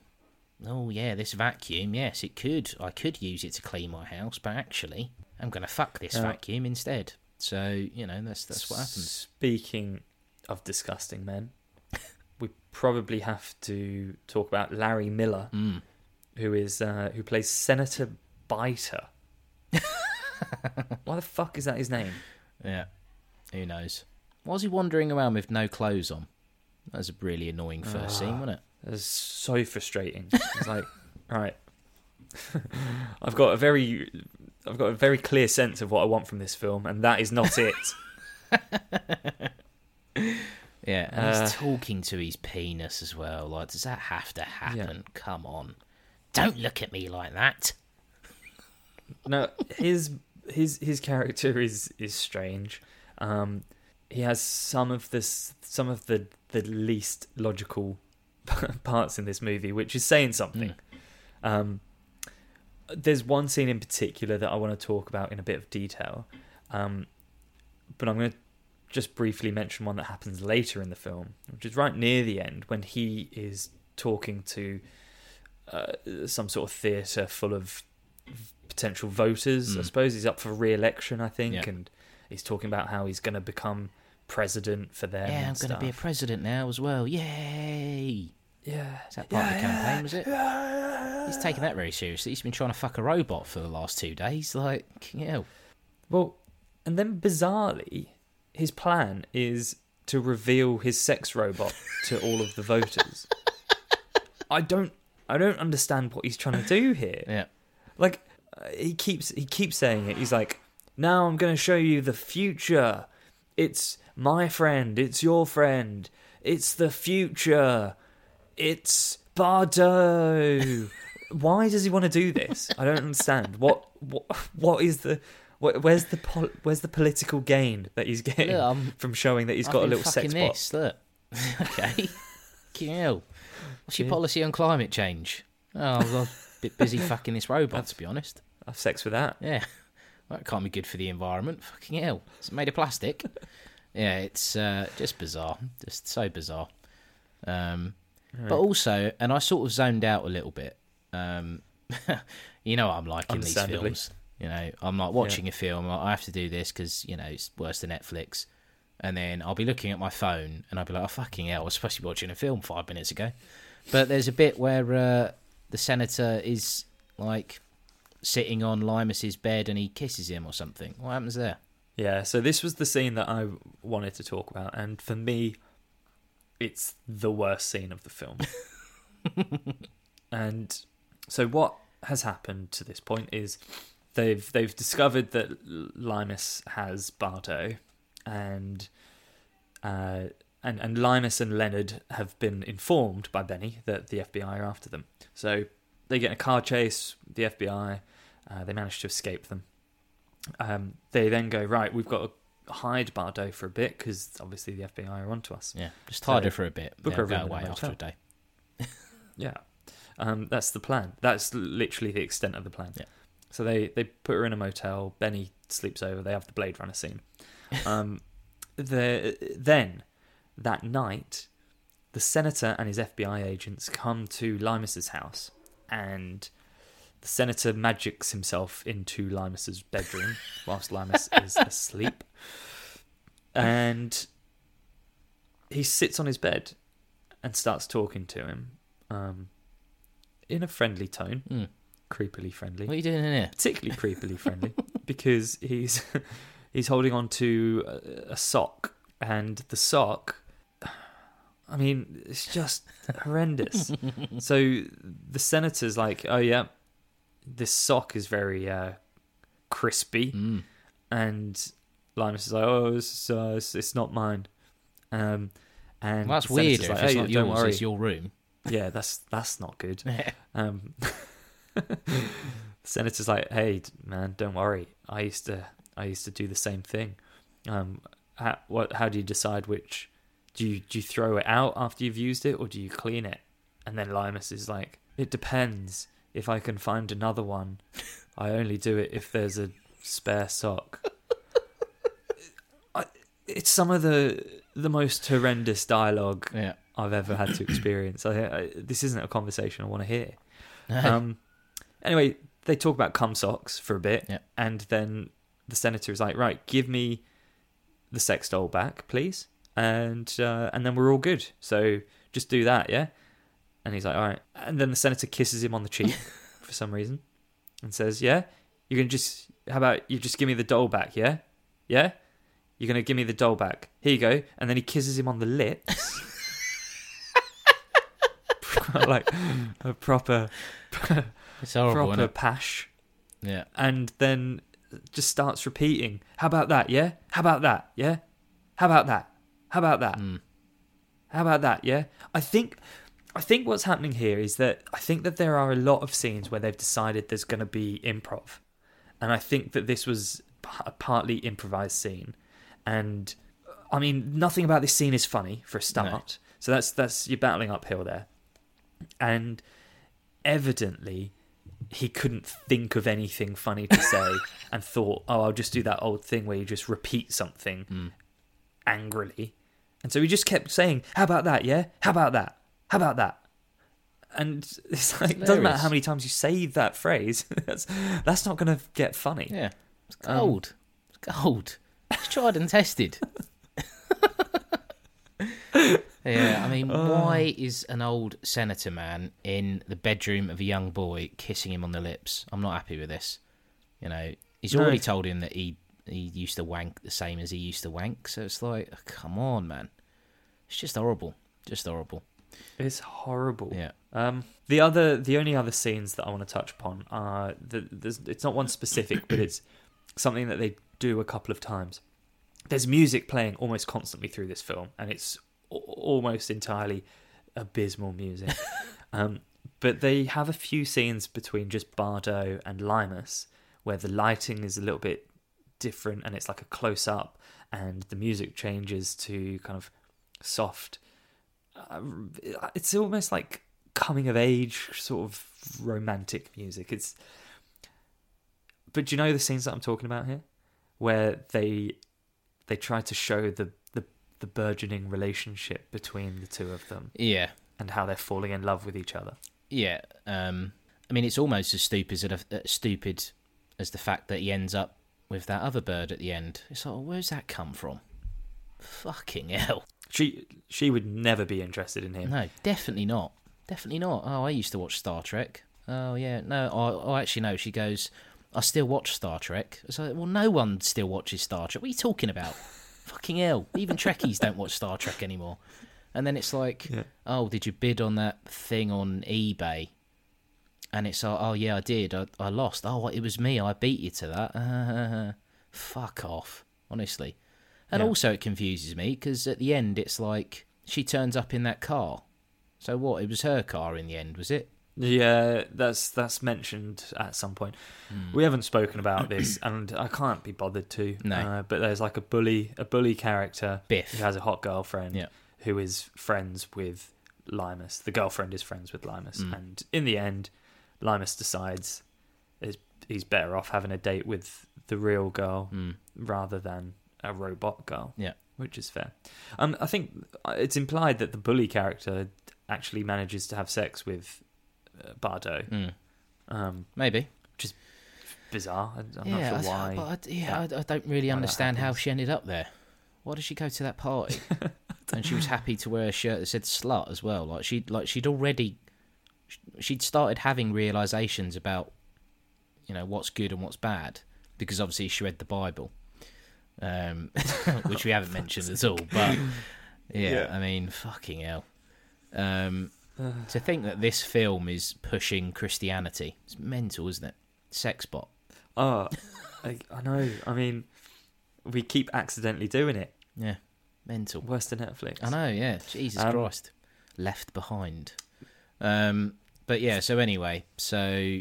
Oh yeah, this vacuum. Yes, it could. I could use it to clean my house, but actually, I'm gonna fuck this Uh, vacuum instead. So you know that's that's what happens. Speaking of disgusting men, we probably have to talk about Larry Miller, Mm. who is uh, who plays Senator Biter. Why the fuck is that his name? Yeah, who knows? Why was he wandering around with no clothes on? That was a really annoying first scene, wasn't it? It was so frustrating. It's like, all right, I've got a very, I've got a very clear sense of what I want from this film, and that is not it. Yeah, and he's Uh, talking to his penis as well. Like, does that have to happen? Come on, don't look at me like that. No, his his his character is is strange. Um, he has some of this, some of the the least logical parts in this movie, which is saying something. Um, there's one scene in particular that I want to talk about in a bit of detail, um, but I'm going to just briefly mention one that happens later in the film, which is right near the end when he is talking to uh, some sort of theatre full of potential voters. I Mm. suppose he's up for re-election, I think, Yeah. and he's talking about how he's going to become president for them. Yeah, I'm going to be a president now as well. Yay! Yeah, Is that part of the campaign, was it? Yeah, He's taking that very seriously. He's been trying to fuck a robot for the last two days. Like, yeah. Well, and then bizarrely, his plan is to reveal his sex robot to all of the voters. I don't, I don't understand what he's trying to do here. Yeah. Like, he keeps he keeps saying it. He's like, "Now I'm going to show you the future. It's my friend, it's your friend, it's the future, it's Bardot. Why does he want to do this? I don't understand. What what what is the wh- where's the pol- where's the political gain that he's getting Look, from showing that he's I've got a little sex bot? this. Look, okay. Hell. What's your Yeah. policy on climate change? Oh, I was a bit busy fucking this robot, to be honest. Have sex with that. Yeah, that can't be good for the environment. Fucking hell, it's made of plastic. yeah, it's uh, just bizarre, just so bizarre. Um, But also, and I sort of zoned out a little bit. Um, you know, what I'm like in these films. You know, I'm like watching a film. like, I have to do this because you know it's worse than Netflix. And then I'll be looking at my phone, and I'll be like, "Oh fucking hell! I was supposed to be watching a film five minutes ago." But there's a bit where uh, the senator is like sitting on Limus's bed, and he kisses him or something. What happens there? Yeah, so this was the scene that I wanted to talk about, and for me, it's the worst scene of the film. and so, what has happened to this point is they've they've discovered that Limus has Bardot, and uh, and and Limus and Leonard have been informed by Benny that the FBI are after them. So they get in a car chase. The FBI, uh, they manage to escape them um, they then go right. We've got to hide Bardot for a bit because obviously the FBI are onto us. Yeah, just hide So, her for a bit. book her go room in a away after a day. Yeah, um, that's the plan. That's literally the extent of the plan. Yeah. So they they put her in a motel. Benny sleeps over. They have the Blade Runner scene. Um, the then that night, the senator and his FBI agents come to Limus's house, and the senator magics himself into Limus's bedroom whilst Limus is asleep, and he sits on his bed and starts talking to him um, in a friendly tone, Hmm. creepily friendly What are you doing in here? particularly creepily friendly because he's he's holding on to a, a sock and the sock I mean it's just horrendous. so the senator's like, "Oh yeah, this sock is very uh, crispy." Mm. And Limus is like, "Oh, it's, uh, it's, it's not mine." Um and Well, that's weird. like, if it's "Oh, not don't yours, worry." it's your room. yeah, that's that's not good. Um, the senator's like, "Hey, man, don't worry. I used to, I used to do the same thing. Um, how, what? How do you decide which? Do you do you throw it out after you've used it, or do you clean it?" And then Limus is like, "It depends. If I can find another one, I only do it if there's a spare sock." I, it's some of the the most horrendous dialogue Yeah. I've ever had to experience. I, I, this isn't a conversation I want to hear. Um, anyway, they talk about cum socks for a bit, Yeah. and then the senator is like, "Right, give me the sex doll back, please," and uh, and then we're all good. So just do that, yeah. And he's like, "All right." And then the senator kisses him on the cheek for some reason, and says, "Yeah, you're gonna just how about you just give me the doll back, yeah, yeah." You're gonna give me the doll back. Here you go. And then he kisses him on the lips. like a proper It's horrible, proper pash Yeah. and then just starts repeating how about that yeah how about that yeah how about that how about that? Hmm. how about that yeah? I think i think what's happening here is that i think that there are a lot of scenes where they've decided there's going to be improv. And i think that this was a partly improvised scene. And i mean nothing about this scene is funny for a start. So that's that's you're battling uphill there. And evidently he couldn't think of anything funny to say and thought, oh, I'll just do that old thing where you just repeat something angrily. And so he just kept saying, how about that, yeah? How about that? How about that? And it's like, it doesn't matter how many times you say that phrase, that's, that's not going to get funny. Yeah. It's Um, gold. it's gold. It's tried and tested. yeah, I mean, Oh. why is an old senator man in the bedroom of a young boy kissing him on the lips? I'm not happy with this. You know, he's No. already told him that he he used to wank the same as he used to wank, so it's like, oh, come on, man. It's just horrible. Just horrible. It's horrible. Yeah. Um, the other, the only other scenes that I want to touch upon are the, there's, it's not one specific, but it's something that they do a couple of times. there's music playing almost constantly through this film, and it's a- almost entirely abysmal music. um, but they have a few scenes between just Bardot and Limus where the lighting is a little bit different, and it's like a close up, and the music changes to kind of soft. Uh, it's almost like coming of age, sort of romantic music. It's but do you know the scenes that I'm talking about here, where they they try to show the the, the burgeoning relationship between the two of them Yeah, and how they're falling in love with each other. yeah. Um, I mean, it's almost as stupid as stupid as the fact that he ends up with that other bird at the end. It's like, where's that come from? Fucking hell! She she would never be interested in him. No, definitely not. Definitely not. Oh, I used to watch Star Trek. Oh yeah, no. Oh, oh actually, no. She goes, I still watch Star Trek. It's like, well, no one still watches Star Trek. What are you talking about? Fucking hell! Even Trekkies don't watch Star Trek anymore. And then it's like, Yeah. oh, did you bid on that thing on eBay? And it's like, oh yeah, I did. I, I lost. Oh, it was me. I beat you to that. fuck off, honestly. And Yeah. also, it confuses me because at the end, it's like she turns up in that car. So what? It was her car in the end, was it? Yeah, that's that's mentioned at some point. Hmm. We haven't spoken about this, and I can't be bothered to. No. Uh, but there's like a bully, a bully character Biff. who has a hot girlfriend Yeah. who is friends with Limus. The girlfriend is friends with Limus, Mm. and in the end, Limus decides is he's better off having a date with the real girl Mm. rather than a robot girl. Yeah. which is fair. Um, I think it's implied that the bully character actually manages to have sex with uh, Bardot. Mm. Um, Maybe. Which is bizarre. I- I'm yeah, not sure I, why. but I, yeah, that- I, I don't really understand how she ended up there. Why did she go to that party? and she was happy to wear a shirt that said "slut" as well. Like she, like she'd already, she'd started having realizations about, you know, what's good and what's bad because obviously she read the Bible, um, which we haven't mentioned at all. But yeah, Yeah. I mean, fucking hell. Um, to think that this film is pushing Christianity, it's mental, isn't it? Sex bot. Oh, I, I know. I mean, we keep accidentally doing it. Yeah, mental. Worse than Netflix. I know, yeah. Jesus Um, Christ. Left behind. Um, but yeah, so anyway, so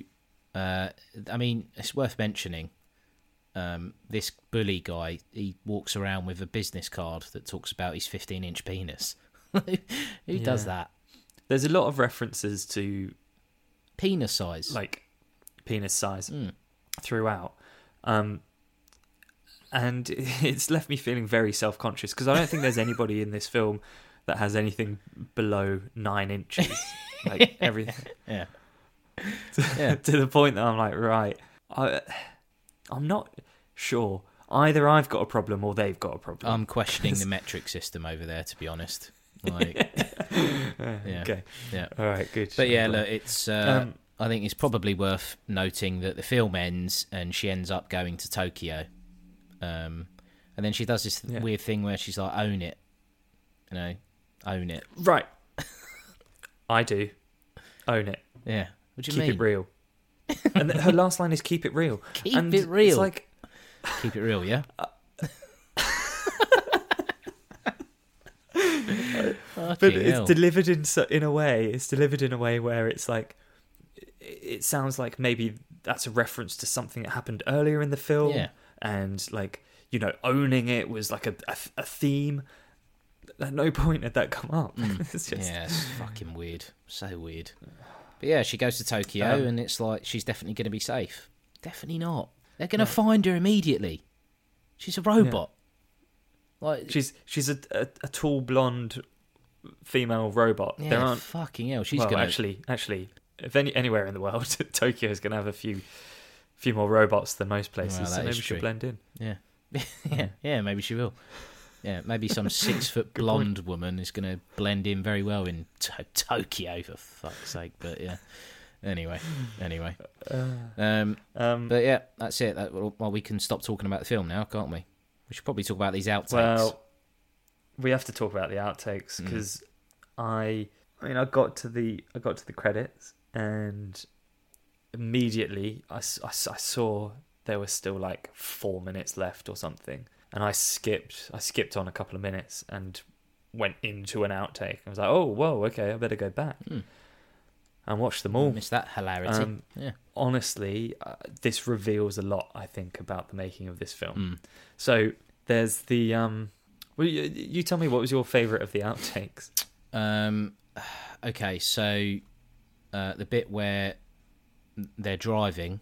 uh, I mean, it's worth mentioning. Um, this bully guy, he walks around with a business card that talks about his 15 inch penis. Who does that? There's a lot of references to Penis size. like penis size Mm. throughout. Um, and it's left me feeling very self conscious because I don't think there's anybody in this film that has anything below nine inches. like everything. Yeah. to, to the point that I'm like, right, I, I'm not sure. Either I've got a problem or they've got a problem. I'm questioning the metric system over there, to be honest. Like, yeah. Okay. Yeah. All right. Good. But yeah, look, it's. Uh, Um, I think it's probably worth noting that the film ends and she ends up going to Tokyo, um, and then she does this Yeah. weird thing where she's like, "Own it," you know, own it. right. I do. Own it. Yeah. What do you Keep mean? it real. and th- her last line is "Keep it real." Keep and it real. It's like Keep it real, yeah. but it's hell. delivered in so, in a way it's delivered in a way where it's like it, it sounds like maybe that's a reference to something that happened earlier in the film Yeah. and like you know owning it was like a, a, a theme at no point had that come up it's just Mm. yeah, it's fucking weird. So weird. But yeah, she goes to Tokyo Um, and it's like she's definitely going to be safe. Definitely not. They're going to find her immediately. She's a robot. Like she's she's a, a, a tall blonde female robot yeah, there aren't fucking hell. She's well, going to actually actually if any anywhere in the world tokyo is going to have a few few more robots than most places Well, so maybe she'll blend in Yeah. yeah, yeah, maybe she will. Yeah, maybe some six foot blonde woman is going to blend in very well in to- Tokyo, for fuck's sake. But yeah. Anyway, anyway. Um, um but yeah, that's it. That, well, we can stop talking about the film now, can't we? We should probably talk about these outtakes. Well, we have to talk about the outtakes Mm. because I, I mean, I got to the I got to the credits and immediately I, I saw there was still like four minutes left or something, and I skipped I skipped on a couple of minutes and went into an outtake. I was like, oh whoa, okay, I better go back Hmm. and watch them all. Missed that hilarity. Um, yeah. honestly, uh, this reveals a lot. I think about the making of this film. Mm. So there's the um. Well, you, you tell me what was your favorite of the outtakes? Um, okay, so uh, the bit where they're driving,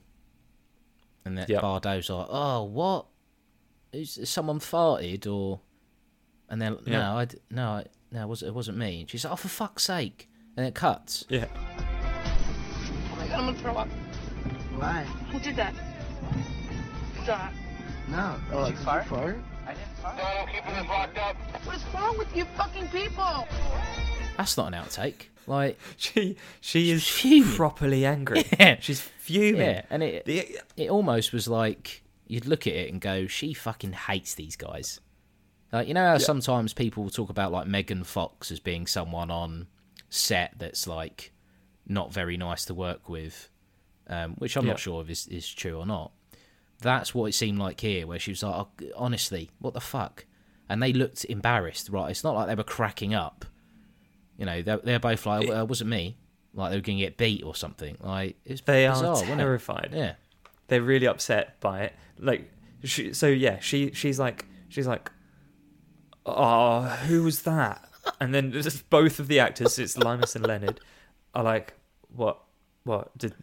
and that Yep. Bardot's like, "Oh, what? Is is someone farted?" Or, and then Yeah. no, I d- no, I, no, it was it wasn't me. And she's like, "Oh, for fuck's sake!" And it cuts. Yeah. Oh my god, I'm gonna throw up. Why? Who did that? Stop. No. Oh, did did you you fart? fart? I didn't fart. What is wrong with you fucking people? That's not an outtake. Like, She she is fuming. properly angry. Yeah. She's fuming. yeah, and it The- it almost was like you'd look at it and go, "She fucking hates these guys." Like you know how sometimes people talk about like Megan Fox as being someone on set that's like not very nice to work with, um, which I'm Yeah. not sure if is is true or not. That's what it seemed like here, where she was like, oh, "Honestly, what the fuck?" And they looked embarrassed. Right? It's not like they were cracking up. You know, they're, they're both like, well, "It wasn't me." Like they were going to get beat or something. Like it's They bizarre, are terrified. Yeah. They're really upset by it. Like she, so yeah, she she's like she's like Oh, who was that? And then just both of the actors, it's Limus and Leonard, are like, What what? Did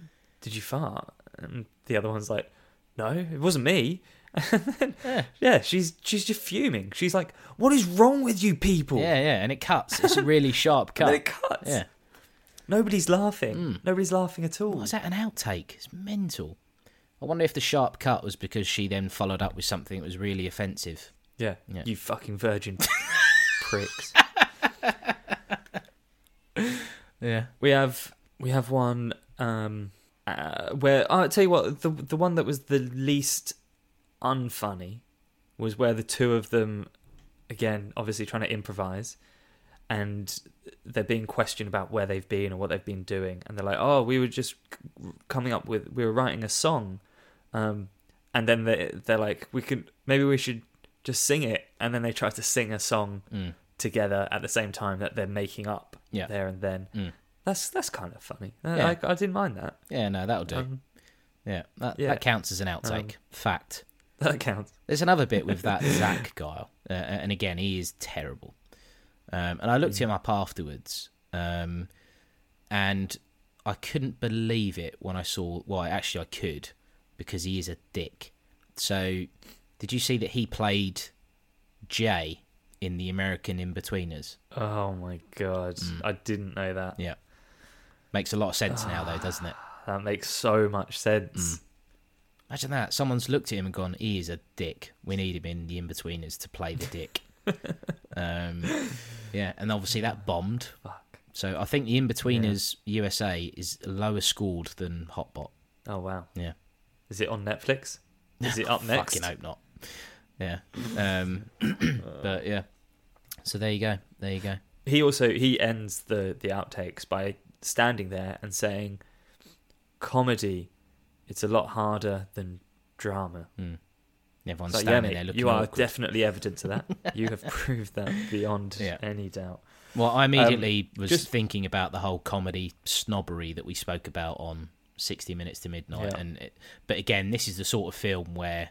did you fart? And the other one's like, No, it wasn't me. And then, yeah. she's she's just fuming. She's like, What is wrong with you people? Yeah, yeah, and it cuts. It's a really sharp cut. it cuts. Yeah. Nobody's laughing. Mm. Nobody's laughing at all. Was that an outtake? It's mental. I wonder if the sharp cut was because she then followed up with something that was really offensive. Yeah. Yeah. You fucking virgin pricks. Yeah. We have we have one um uh, where I'll tell you what the the one that was the least unfunny was where the two of them again obviously trying to improvise and they're being questioned about where they've been or what they've been doing and they're like oh we were just coming up with we were writing a song um and then they they're like we could maybe we should just sing it and then they try to sing a song Mm. together at the same time that they're making up Yeah. there and then Mm. that's that's kind of funny Uh, Yeah. I, I didn't mind that Yeah, no, that'll do. Um, yeah, that, yeah. that counts as an outtake. Um, Fact. that counts There's another bit with that Zack guy, uh, and again, he is terrible. Um, and I looked him up afterwards, um, and I couldn't believe it when I saw. Well, actually, I could because he is a dick. So, did you see that he played Jay in the American Inbetweeners? oh my god Mm. I didn't know that Yeah, makes a lot of sense now, though, doesn't it? that makes so much sense Imagine that. Someone's looked at him and gone, he is a dick. We need him in the in betweeners to play the dick. um, yeah, and obviously that bombed. fuck So I think the in betweeners USA is lower scored than Hotbot. oh wow Yeah. Is it on Netflix is it up next Fucking hope not. Yeah. Um, but yeah. So there you go. There you go. he also he ends the the outtakes by standing there and saying comedy it's a lot harder than drama Everyone's It's like, yeah, standing mate, there looking you are awkward. definitely evidence of that you have proved that beyond Yeah. any doubt Well, I immediately was Um, just- thinking about the whole comedy snobbery that we spoke about on 60 Minutes to Midnight, Yeah. and it, but again, this is the sort of film where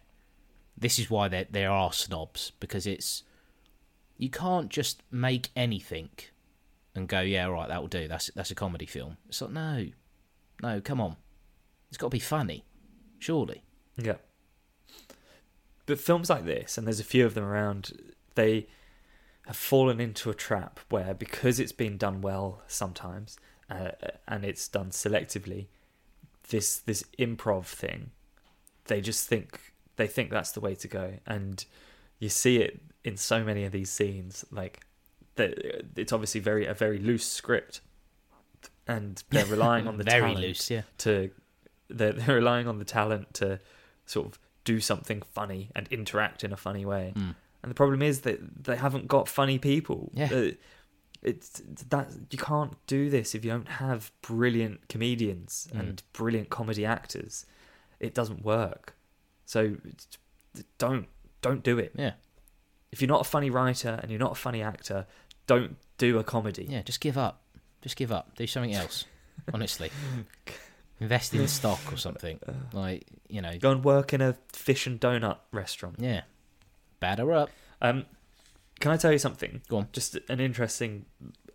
this is why there there are snobs because it's you can't just make anything and go, yeah, right, that will do. That's that's a comedy film. It's like no, no, come on, it's got to be funny, surely. Yeah. But films like this, and there's a few of them around, they have fallen into a trap where because it's been done well sometimes, uh, and it's done selectively, this this improv thing, they just think they think that's the way to go, and you see it in so many of these scenes. Like, that it's obviously very a very loose script, and they're relying on the Very talent loose, yeah. to they're, they're relying on the talent to sort of do something funny and interact in a funny way. Mm. And the problem is that they haven't got funny people. Yeah. Uh, it's that you can't do this if you don't have brilliant comedians Mm. and brilliant comedy actors. It doesn't work. So don't don't do it. Yeah. If you're not a funny writer and you're not a funny actor, don't do a comedy. Yeah, just give up. Just give up. Do something else. Honestly, invest in stock or something. Like you know, Go and work in a fish and donut restaurant. yeah, batter up. Um, can I tell you something? Go on. Just an interesting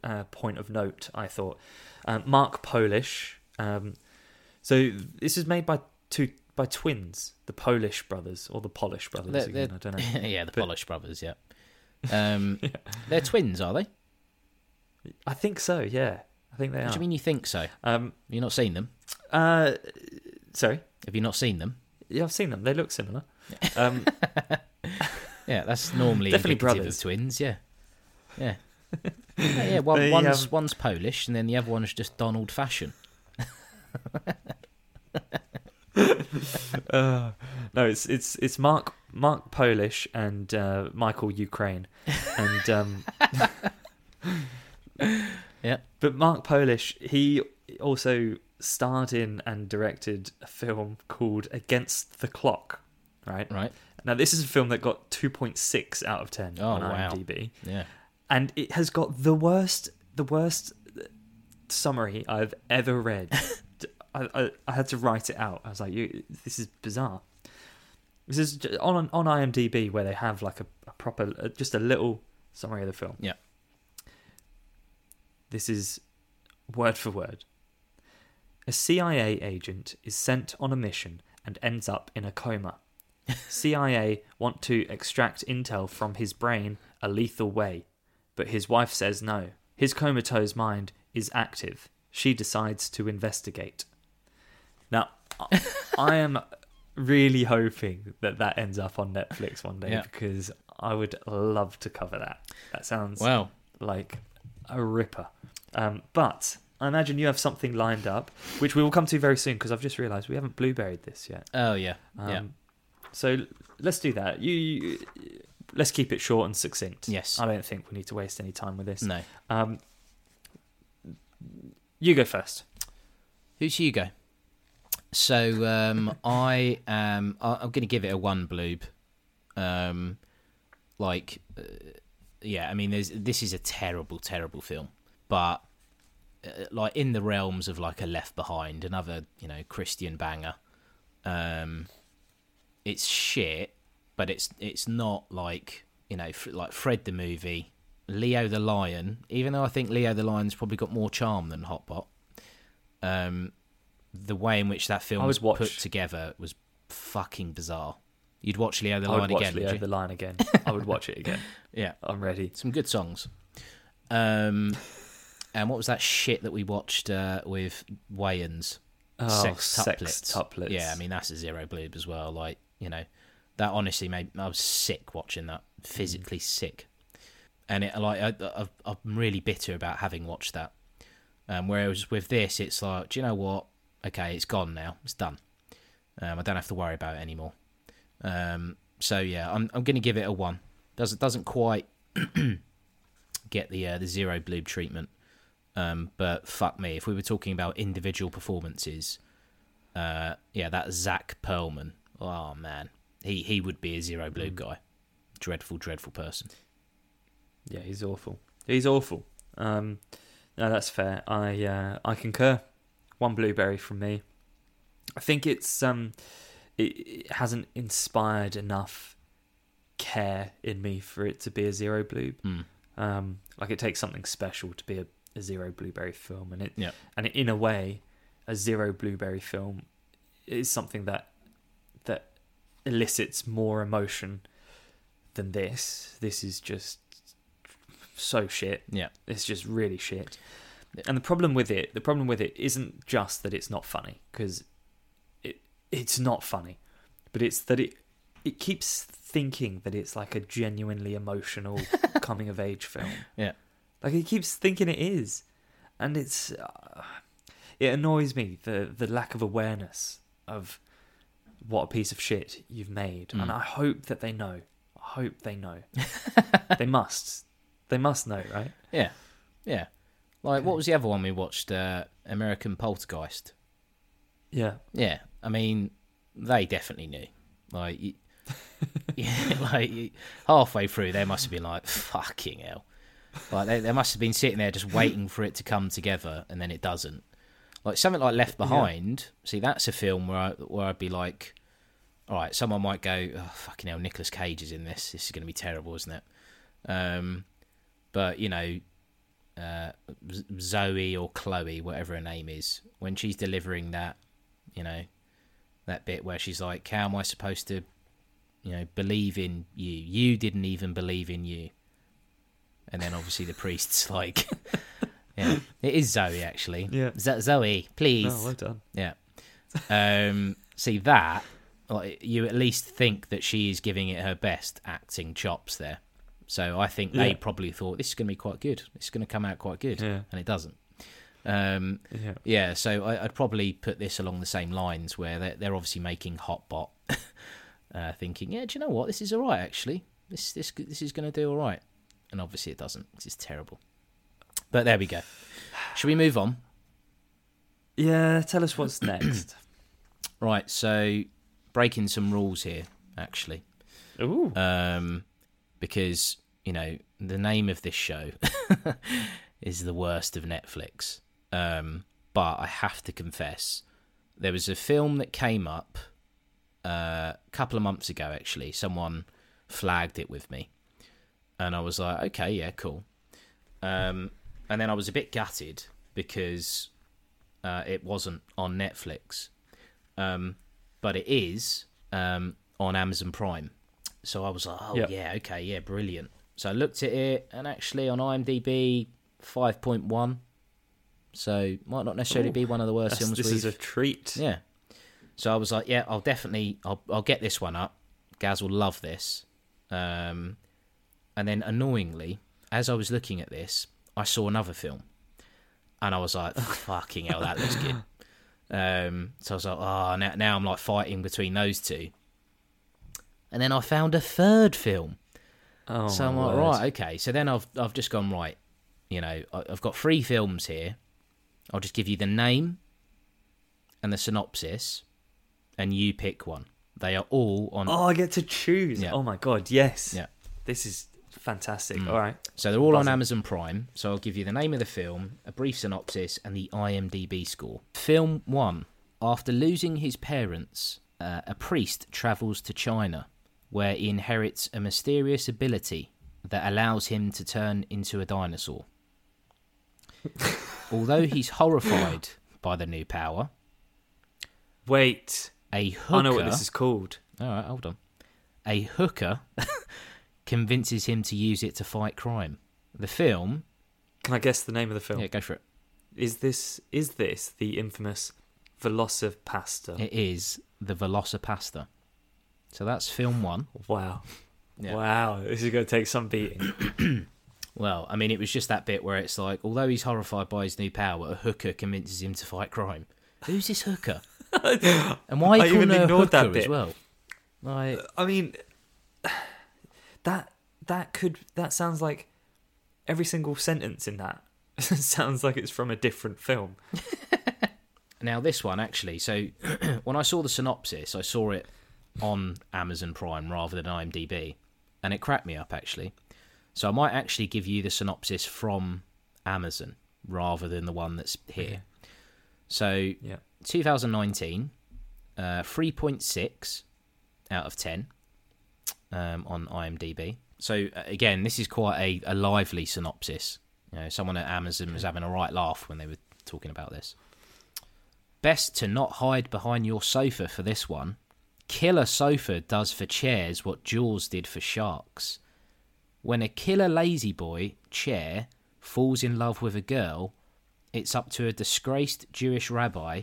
uh, point of note. I thought um, Mark Polish. Um, so this is made by two by twins, the Polish brothers or the Polish brothers. They're- again, they're- I don't know. yeah, the But- Polish brothers. Yeah, um, they're twins, are they? I think so. Yeah, I think they What are. do you mean you think so? Um, you not seen them? uh, sorry. Have you not seen them? Yeah, I've seen them. They look similar. Um, Yeah, that's normally Definitely brothers. of twins. Yeah, yeah, yeah. yeah one, They, one's um, one's Polish, and then the other one's just Donald fashion. uh, no, it's it's it's Mark Mark Polish and uh, Michael Ukraine, and um, Yeah. But Mark Polish, he also starred in and directed a film called Against the Clock. Right. Right. Now this is a film that got two point six out of ten Oh, on wow. IMDb. Yeah. and it has got the worst the worst summary I've ever read. I, I, I had to write it out. I was like, you, "This is bizarre." This is on on IMDb where they have like a, a proper, uh, just a little summary of the film. Yeah. This is word for word. A CIA agent is sent on a mission and ends up in a coma. CIA want to extract intel from his brain a lethal way, but his wife says no. His comatose mind is active. She decides to investigate. Now, I- am really hoping that that ends up on Netflix one day Yeah. because I would love to cover that. That sounds Well, like a ripper. Um, but I imagine you have something lined up, which we will come to very soon because I've just realised we haven't blueberried this yet. oh yeah, Um, yeah. So let's do that. You, you, let's keep it short and succinct. Yes. I don't think we need to waste any time with this. No. Um, you go first. Who's Hugo? So um, I am. I'm going to give it a one bloob. Um, like, uh, yeah. I mean, there's this is a terrible, terrible film, but uh, like in the realms of like a Left Behind, another you know Christian banger. Um, it's shit, but it's it's not like you know like Fred the movie, Leo the Lion. Even though I think Leo the Lion's probably got more charm than Hotbot. Um, the way in which that film I was would put together was fucking bizarre. You'd watch Leo the I would Lion watch again, Leo the Lion again. I would watch it again. Yeah, I'm ready. some good songs. Um, and what was that shit that we watched uh, with Wayans? Oh, sex tuplets. Yeah, I mean that's a zero bloob as well. Like you know, that honestly made I was sick watching that, physically sick. And it like I, I, I'm really bitter about having watched that. Um, whereas with this, it's like, do you know what? Okay, it's gone now. It's done. Um, I don't have to worry about it anymore. Um, so yeah, I'm I'm going to give it a one. Doesn't doesn't quite get the uh, the zero bloob treatment. Um, but fuck me, if we were talking about individual performances, uh, yeah, that Zack Pearlman, oh man, he he would be a zero blue guy. Dreadful, dreadful person. Yeah, he's awful. He's awful. Um, no, that's fair. I uh, I concur. One blueberry from me. I think it's um, it, it hasn't inspired enough care in me for it to be a zero blue. Hmm. Um, like it takes something special to be a, a zero blueberry film, and it Yeah. and in a way, a zero blueberry film is something that elicits more emotion than this. This is just so shit. Yeah. It's just really shit. And the problem with it, the problem with it isn't just that it's not funny because it it's not funny, but it's that it it keeps thinking that it's like a genuinely emotional coming of age film. Yeah. Like it keeps thinking it is, and it's uh, it annoys me the the lack of awareness of what a piece of shit you've made, and Mm. I hope that they know. I hope they know. they must. They must know, right? Yeah, yeah. Like what was the other one we watched? Uh, American Poltergeist. Yeah. Yeah, I mean, they definitely knew. Like, you, yeah, like halfway through, they must have been like, "Fucking hell!" Like they, they must have been sitting there just waiting for it to come together, and then it doesn't. Like something like Left Behind. See, that's a film where I, where I'd be like, "All right," someone might go, oh, "Fucking hell, Nicolas Cage is in this. This is going to be terrible, isn't it?" Um, but you know, uh, Zoe or Chloe, whatever her name is, when she's delivering that, you know, that bit where she's like, "How am I supposed to, you know, believe in you? You didn't even believe in you." And then obviously the priest's like, "Yeah, it is Zoe actually. Yeah. Z- Zoe, please." Oh, well done. Yeah. Um, see that, like, you at least think that she is giving it her best acting chops there. So I think they Yeah. probably thought this is going to be quite good. This is going to come out quite good, Yeah. and it doesn't. Um, Yeah. yeah, so I, I'd probably put this along the same lines where they're, they're obviously making Hotbot, uh, thinking, yeah, do you know what? This is all right actually. This this this is going to do all right, and obviously it doesn't. This is terrible. But there we go. Should we move on? Yeah, tell us what's next. Right, so breaking some rules here, actually, Ooh. um, because you know the name of this show is the worst of Netflix. Um, but I have to confess, there was a film that came up uh, a couple of months ago. Actually, someone flagged it with me, and I was like, okay, yeah, cool. Um, and then I was a bit gutted because uh, it wasn't on Netflix um, but it is um, on Amazon Prime. So I was like, oh Yep. yeah, okay, yeah, brilliant. So I looked at it, and actually on IMDb, five point one. So might not necessarily Ooh, be one of the worst films. this is we've- a treat. yeah. So I was like, yeah, I'll definitely, I'll, I'll get this one up. Gaz will love this. Um, and then annoyingly, as I was looking at this, I saw another film, and I was like, fucking hell, that looks good. Um, so I was like, oh, now, now I'm like fighting between those two. And then I found a third film. Oh, so I'm like, word. right, okay. So then I've I've just gone right. You know, I've got three films here. I'll just give you the name and the synopsis, and you pick one. They are all on. Oh, I get to choose. Yeah. Oh my god, yes. Yeah. This is fantastic. Mm. All right. So they're all on Amazon Prime. So I'll give you the name of the film, a brief synopsis, and the IMDb score. Film one. After losing his parents, uh, a priest travels to China, where he inherits a mysterious ability that allows him to turn into a dinosaur. Although he's horrified by the new power, Wait. a hooker. I know what this is called. All right, hold on. A hooker convinces him to use it to fight crime. The film. Can I guess the name of the film? Yeah, go for it. Is this is this the infamous Velocipastor? It is the Velocipastor. So that's film one. Wow. Yeah. Wow. This is going to take some beating. Well, I mean, it was just that bit where it's like, although he's horrified by his new power, a hooker convinces him to fight crime. Who's this hooker? and why are you calling even her a ignored that hooker as well? Like, I mean, that that could that sounds like every single sentence in that sounds like it's from a different film. Now this one actually, so when I saw the synopsis, I saw it on Amazon Prime rather than IMDb, and it cracked me up actually. So I might actually give you the synopsis from Amazon rather than the one that's here. So Yeah. 2019, uh, 3.6 out of 10 um, on IMDb. So uh, again, this is quite a, a lively synopsis. You know, someone at Amazon was having a right laugh when they were talking about this. Best to not hide behind your sofa for this one. Killer sofa does for chairs what Jaws did for sharks. When a killer lazy boy chair falls in love with a girl, it's up to a disgraced Jewish rabbi,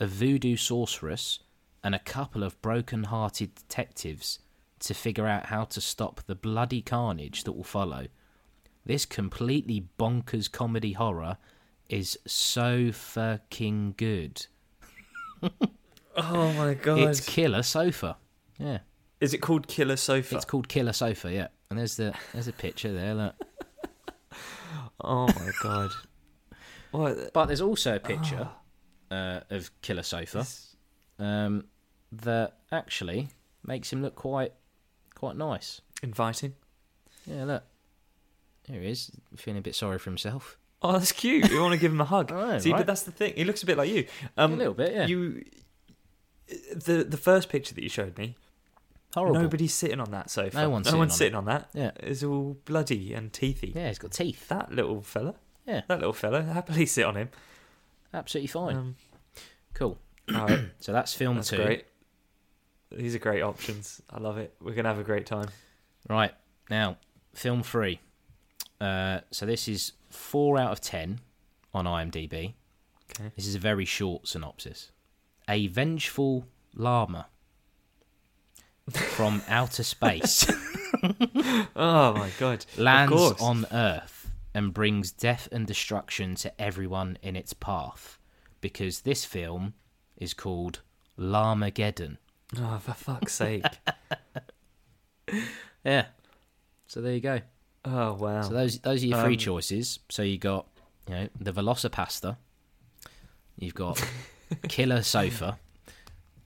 a voodoo sorceress, and a couple of broken hearted detectives to figure out how to stop the bloody carnage that will follow. This completely bonkers comedy horror is so fucking good. Oh my god! It's Killer Sofa. Yeah. Is it called Killer Sofa? It's called Killer Sofa, yeah. And there's the there's a picture there, look. Oh my god! What? But there's also a picture uh, of Killer Sofa um, that actually makes him look quite Quite nice. Inviting. Yeah, look. Here he is, feeling a bit sorry for himself. Oh, that's cute. You want to give him a hug. Oh, See, right. but that's the thing. He looks a bit like you. Um, a little bit, yeah. You, the the first picture that you showed me, Horrible. nobody's sitting on that sofa. No one's no sitting one's on sitting on that. Yeah. it's all bloody and teethy. Yeah, he's got teeth. That little fella. Yeah. that little fella. Happily sit on him. Absolutely fine. Um, cool. all right, So that's film that's two. great. These are great options. I love it. We're gonna have a great time. Right now, film three. Uh, so this is four out of ten on IMDb. Okay. This is a very short synopsis. A vengeful llama from outer space Oh my god! Lands on Earth and brings death and destruction to everyone in its path. Because this film is called Llamageddon. Oh, for fuck's sake! Yeah. So there you go. Oh wow! So those those are your three Um, choices. So you got you know the Velocipastor, you've got Killer Sofa,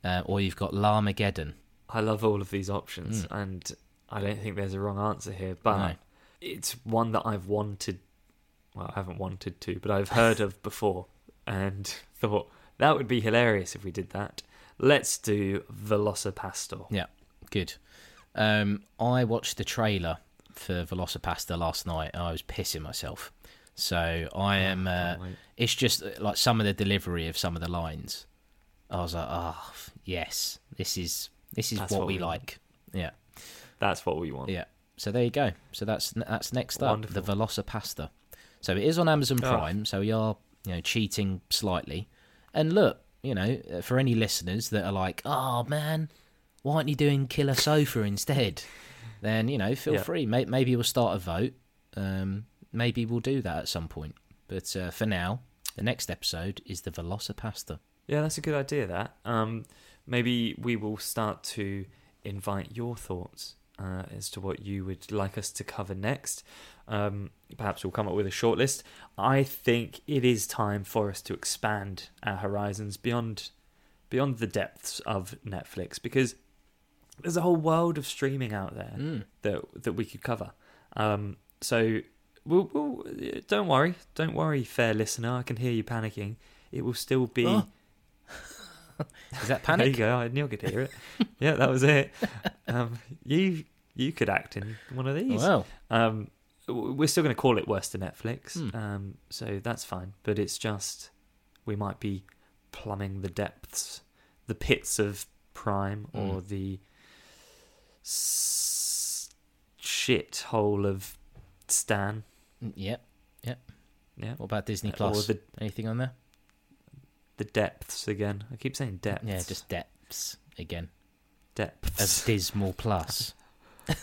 uh, or you've got Llamageddon. I love all of these options, Mm. and I don't think there's a wrong answer here. But No. it's one that I've wanted. Well, I haven't wanted to, but I've heard of before, and thought that would be hilarious if we did that. Let's do Velocipastor. Yeah, good. Um, I watched the trailer for Velocipastor last night. and I was pissing myself. So I am. Uh, it's just uh, like some of the delivery of some of the lines. I was like, oh yes, this is this is what, what we, we like. Yeah. That's what we want. Yeah. So there you go. So that's that's next up, Wonderful. the Velocipastor. So it is on Amazon Oh. Prime. So we are you know cheating slightly. And look, you know, uh, for any listeners that are like, oh man, why aren't you doing Killer Sofa instead? Then you know, feel Yeah. free. Maybe we'll start a vote. Um, maybe we'll do that at some point. But uh, for now, the next episode is the Velocipastor. Yeah, that's a good idea. That um, maybe we will start to invite your thoughts uh, as to what you would like us to cover next. Um, perhaps we'll come up with a short list. I think it is time for us to expand our horizons beyond beyond the depths of Netflix because there's a whole world of streaming out there Mm. that that we could cover. Um, so we'll, we'll don't worry, don't worry, fair listener. I can hear you panicking. It will still be. Oh. Is that There you go. I knew I could hear it. yeah, that was it. Um, you you could act in one of these. Well, Um, we're still going to call it worse than Netflix. Hmm. Um, so that's fine. But it's just we might be plumbing the depths, the pits of Prime, or Hmm. the s- shit hole of Stan. mm, yep. Yeah, What about Disney Plus? the Anything on there? The depths again. I keep saying depths. Yeah, just depths again. depths. Of Dismal Plus.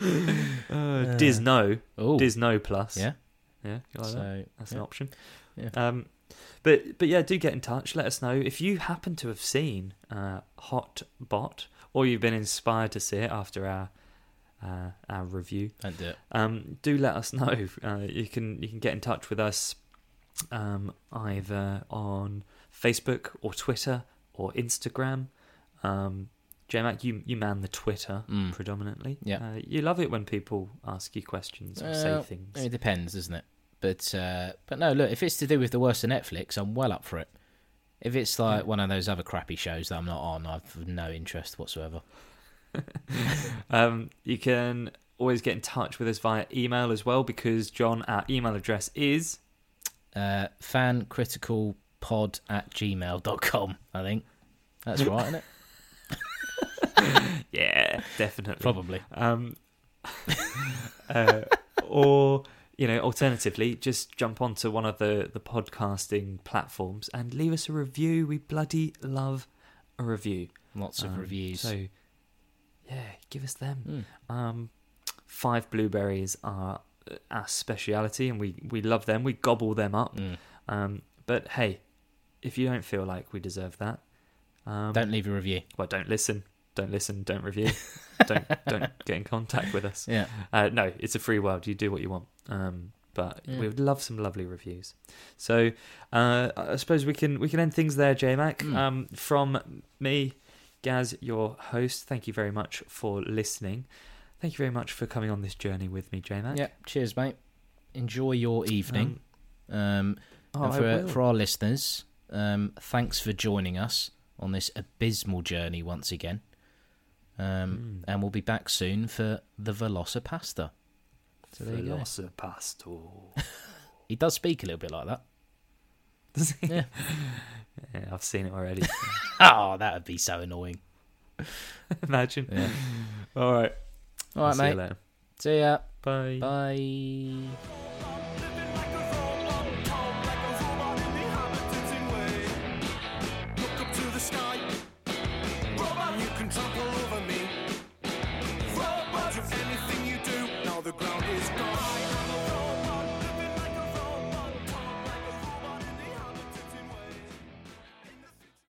Uh, Disno, Oh, Disno Plus. yeah. yeah, you like that? That's yeah. an option. Yeah. Um, but but yeah, do get in touch. Let us know if you happen to have seen uh, Hot Bot, or you've been inspired to see it after our uh, our review. don't do it. Um, do let us know. Uh, you can you can get in touch with us um, either on Facebook or Twitter or Instagram. Um, J-Mac, you you man the Twitter Mm. predominantly. Yeah. uh, you love it when people ask you questions or say things. It depends, doesn't it? But uh, but no, look, if it's to do with the worst of Netflix, I'm well up for it. If it's like one of those other crappy shows that I'm not on, I've no interest whatsoever. Um, you can always get in touch with us via email as well because John, our email address is Uh, fancriticalpod at gmail.com, I think. That's right, isn't it? yeah, definitely. Probably. Um, uh, or you know, alternatively, just jump onto one of the the podcasting platforms and leave us a review. We bloody love a review. Lots of Um, reviews. So yeah, give us them. Mm. Um, five blueberries are our speciality, and we we love them. We gobble them up. Mm. Um, but hey, if you don't feel like we deserve that, um, Don't leave a review. well, don't listen. Don't listen. Don't review. don't don't get in contact with us. Yeah. Uh, no, it's a free world. You do what you want. Um, but Yeah. we would love some lovely reviews. So uh, I suppose we can we can end things there, J Mac. Mm. Um, from me, Gaz, your host. Thank you very much for listening. Thank you very much for coming on this journey with me, J Mac. Yeah, cheers, mate. Enjoy your evening. Um, oh, and I for, will. for our listeners, um, thanks for joining us on this abysmal journey once again. Um, And we'll be back soon for the Velocipastor. So there you go. He does speak a little bit like that. Does he? Yeah. yeah, I've seen it already. oh, that would be so annoying. Imagine. Yeah. All right. All right, I'll see you mate. later. See ya. Bye. Bye.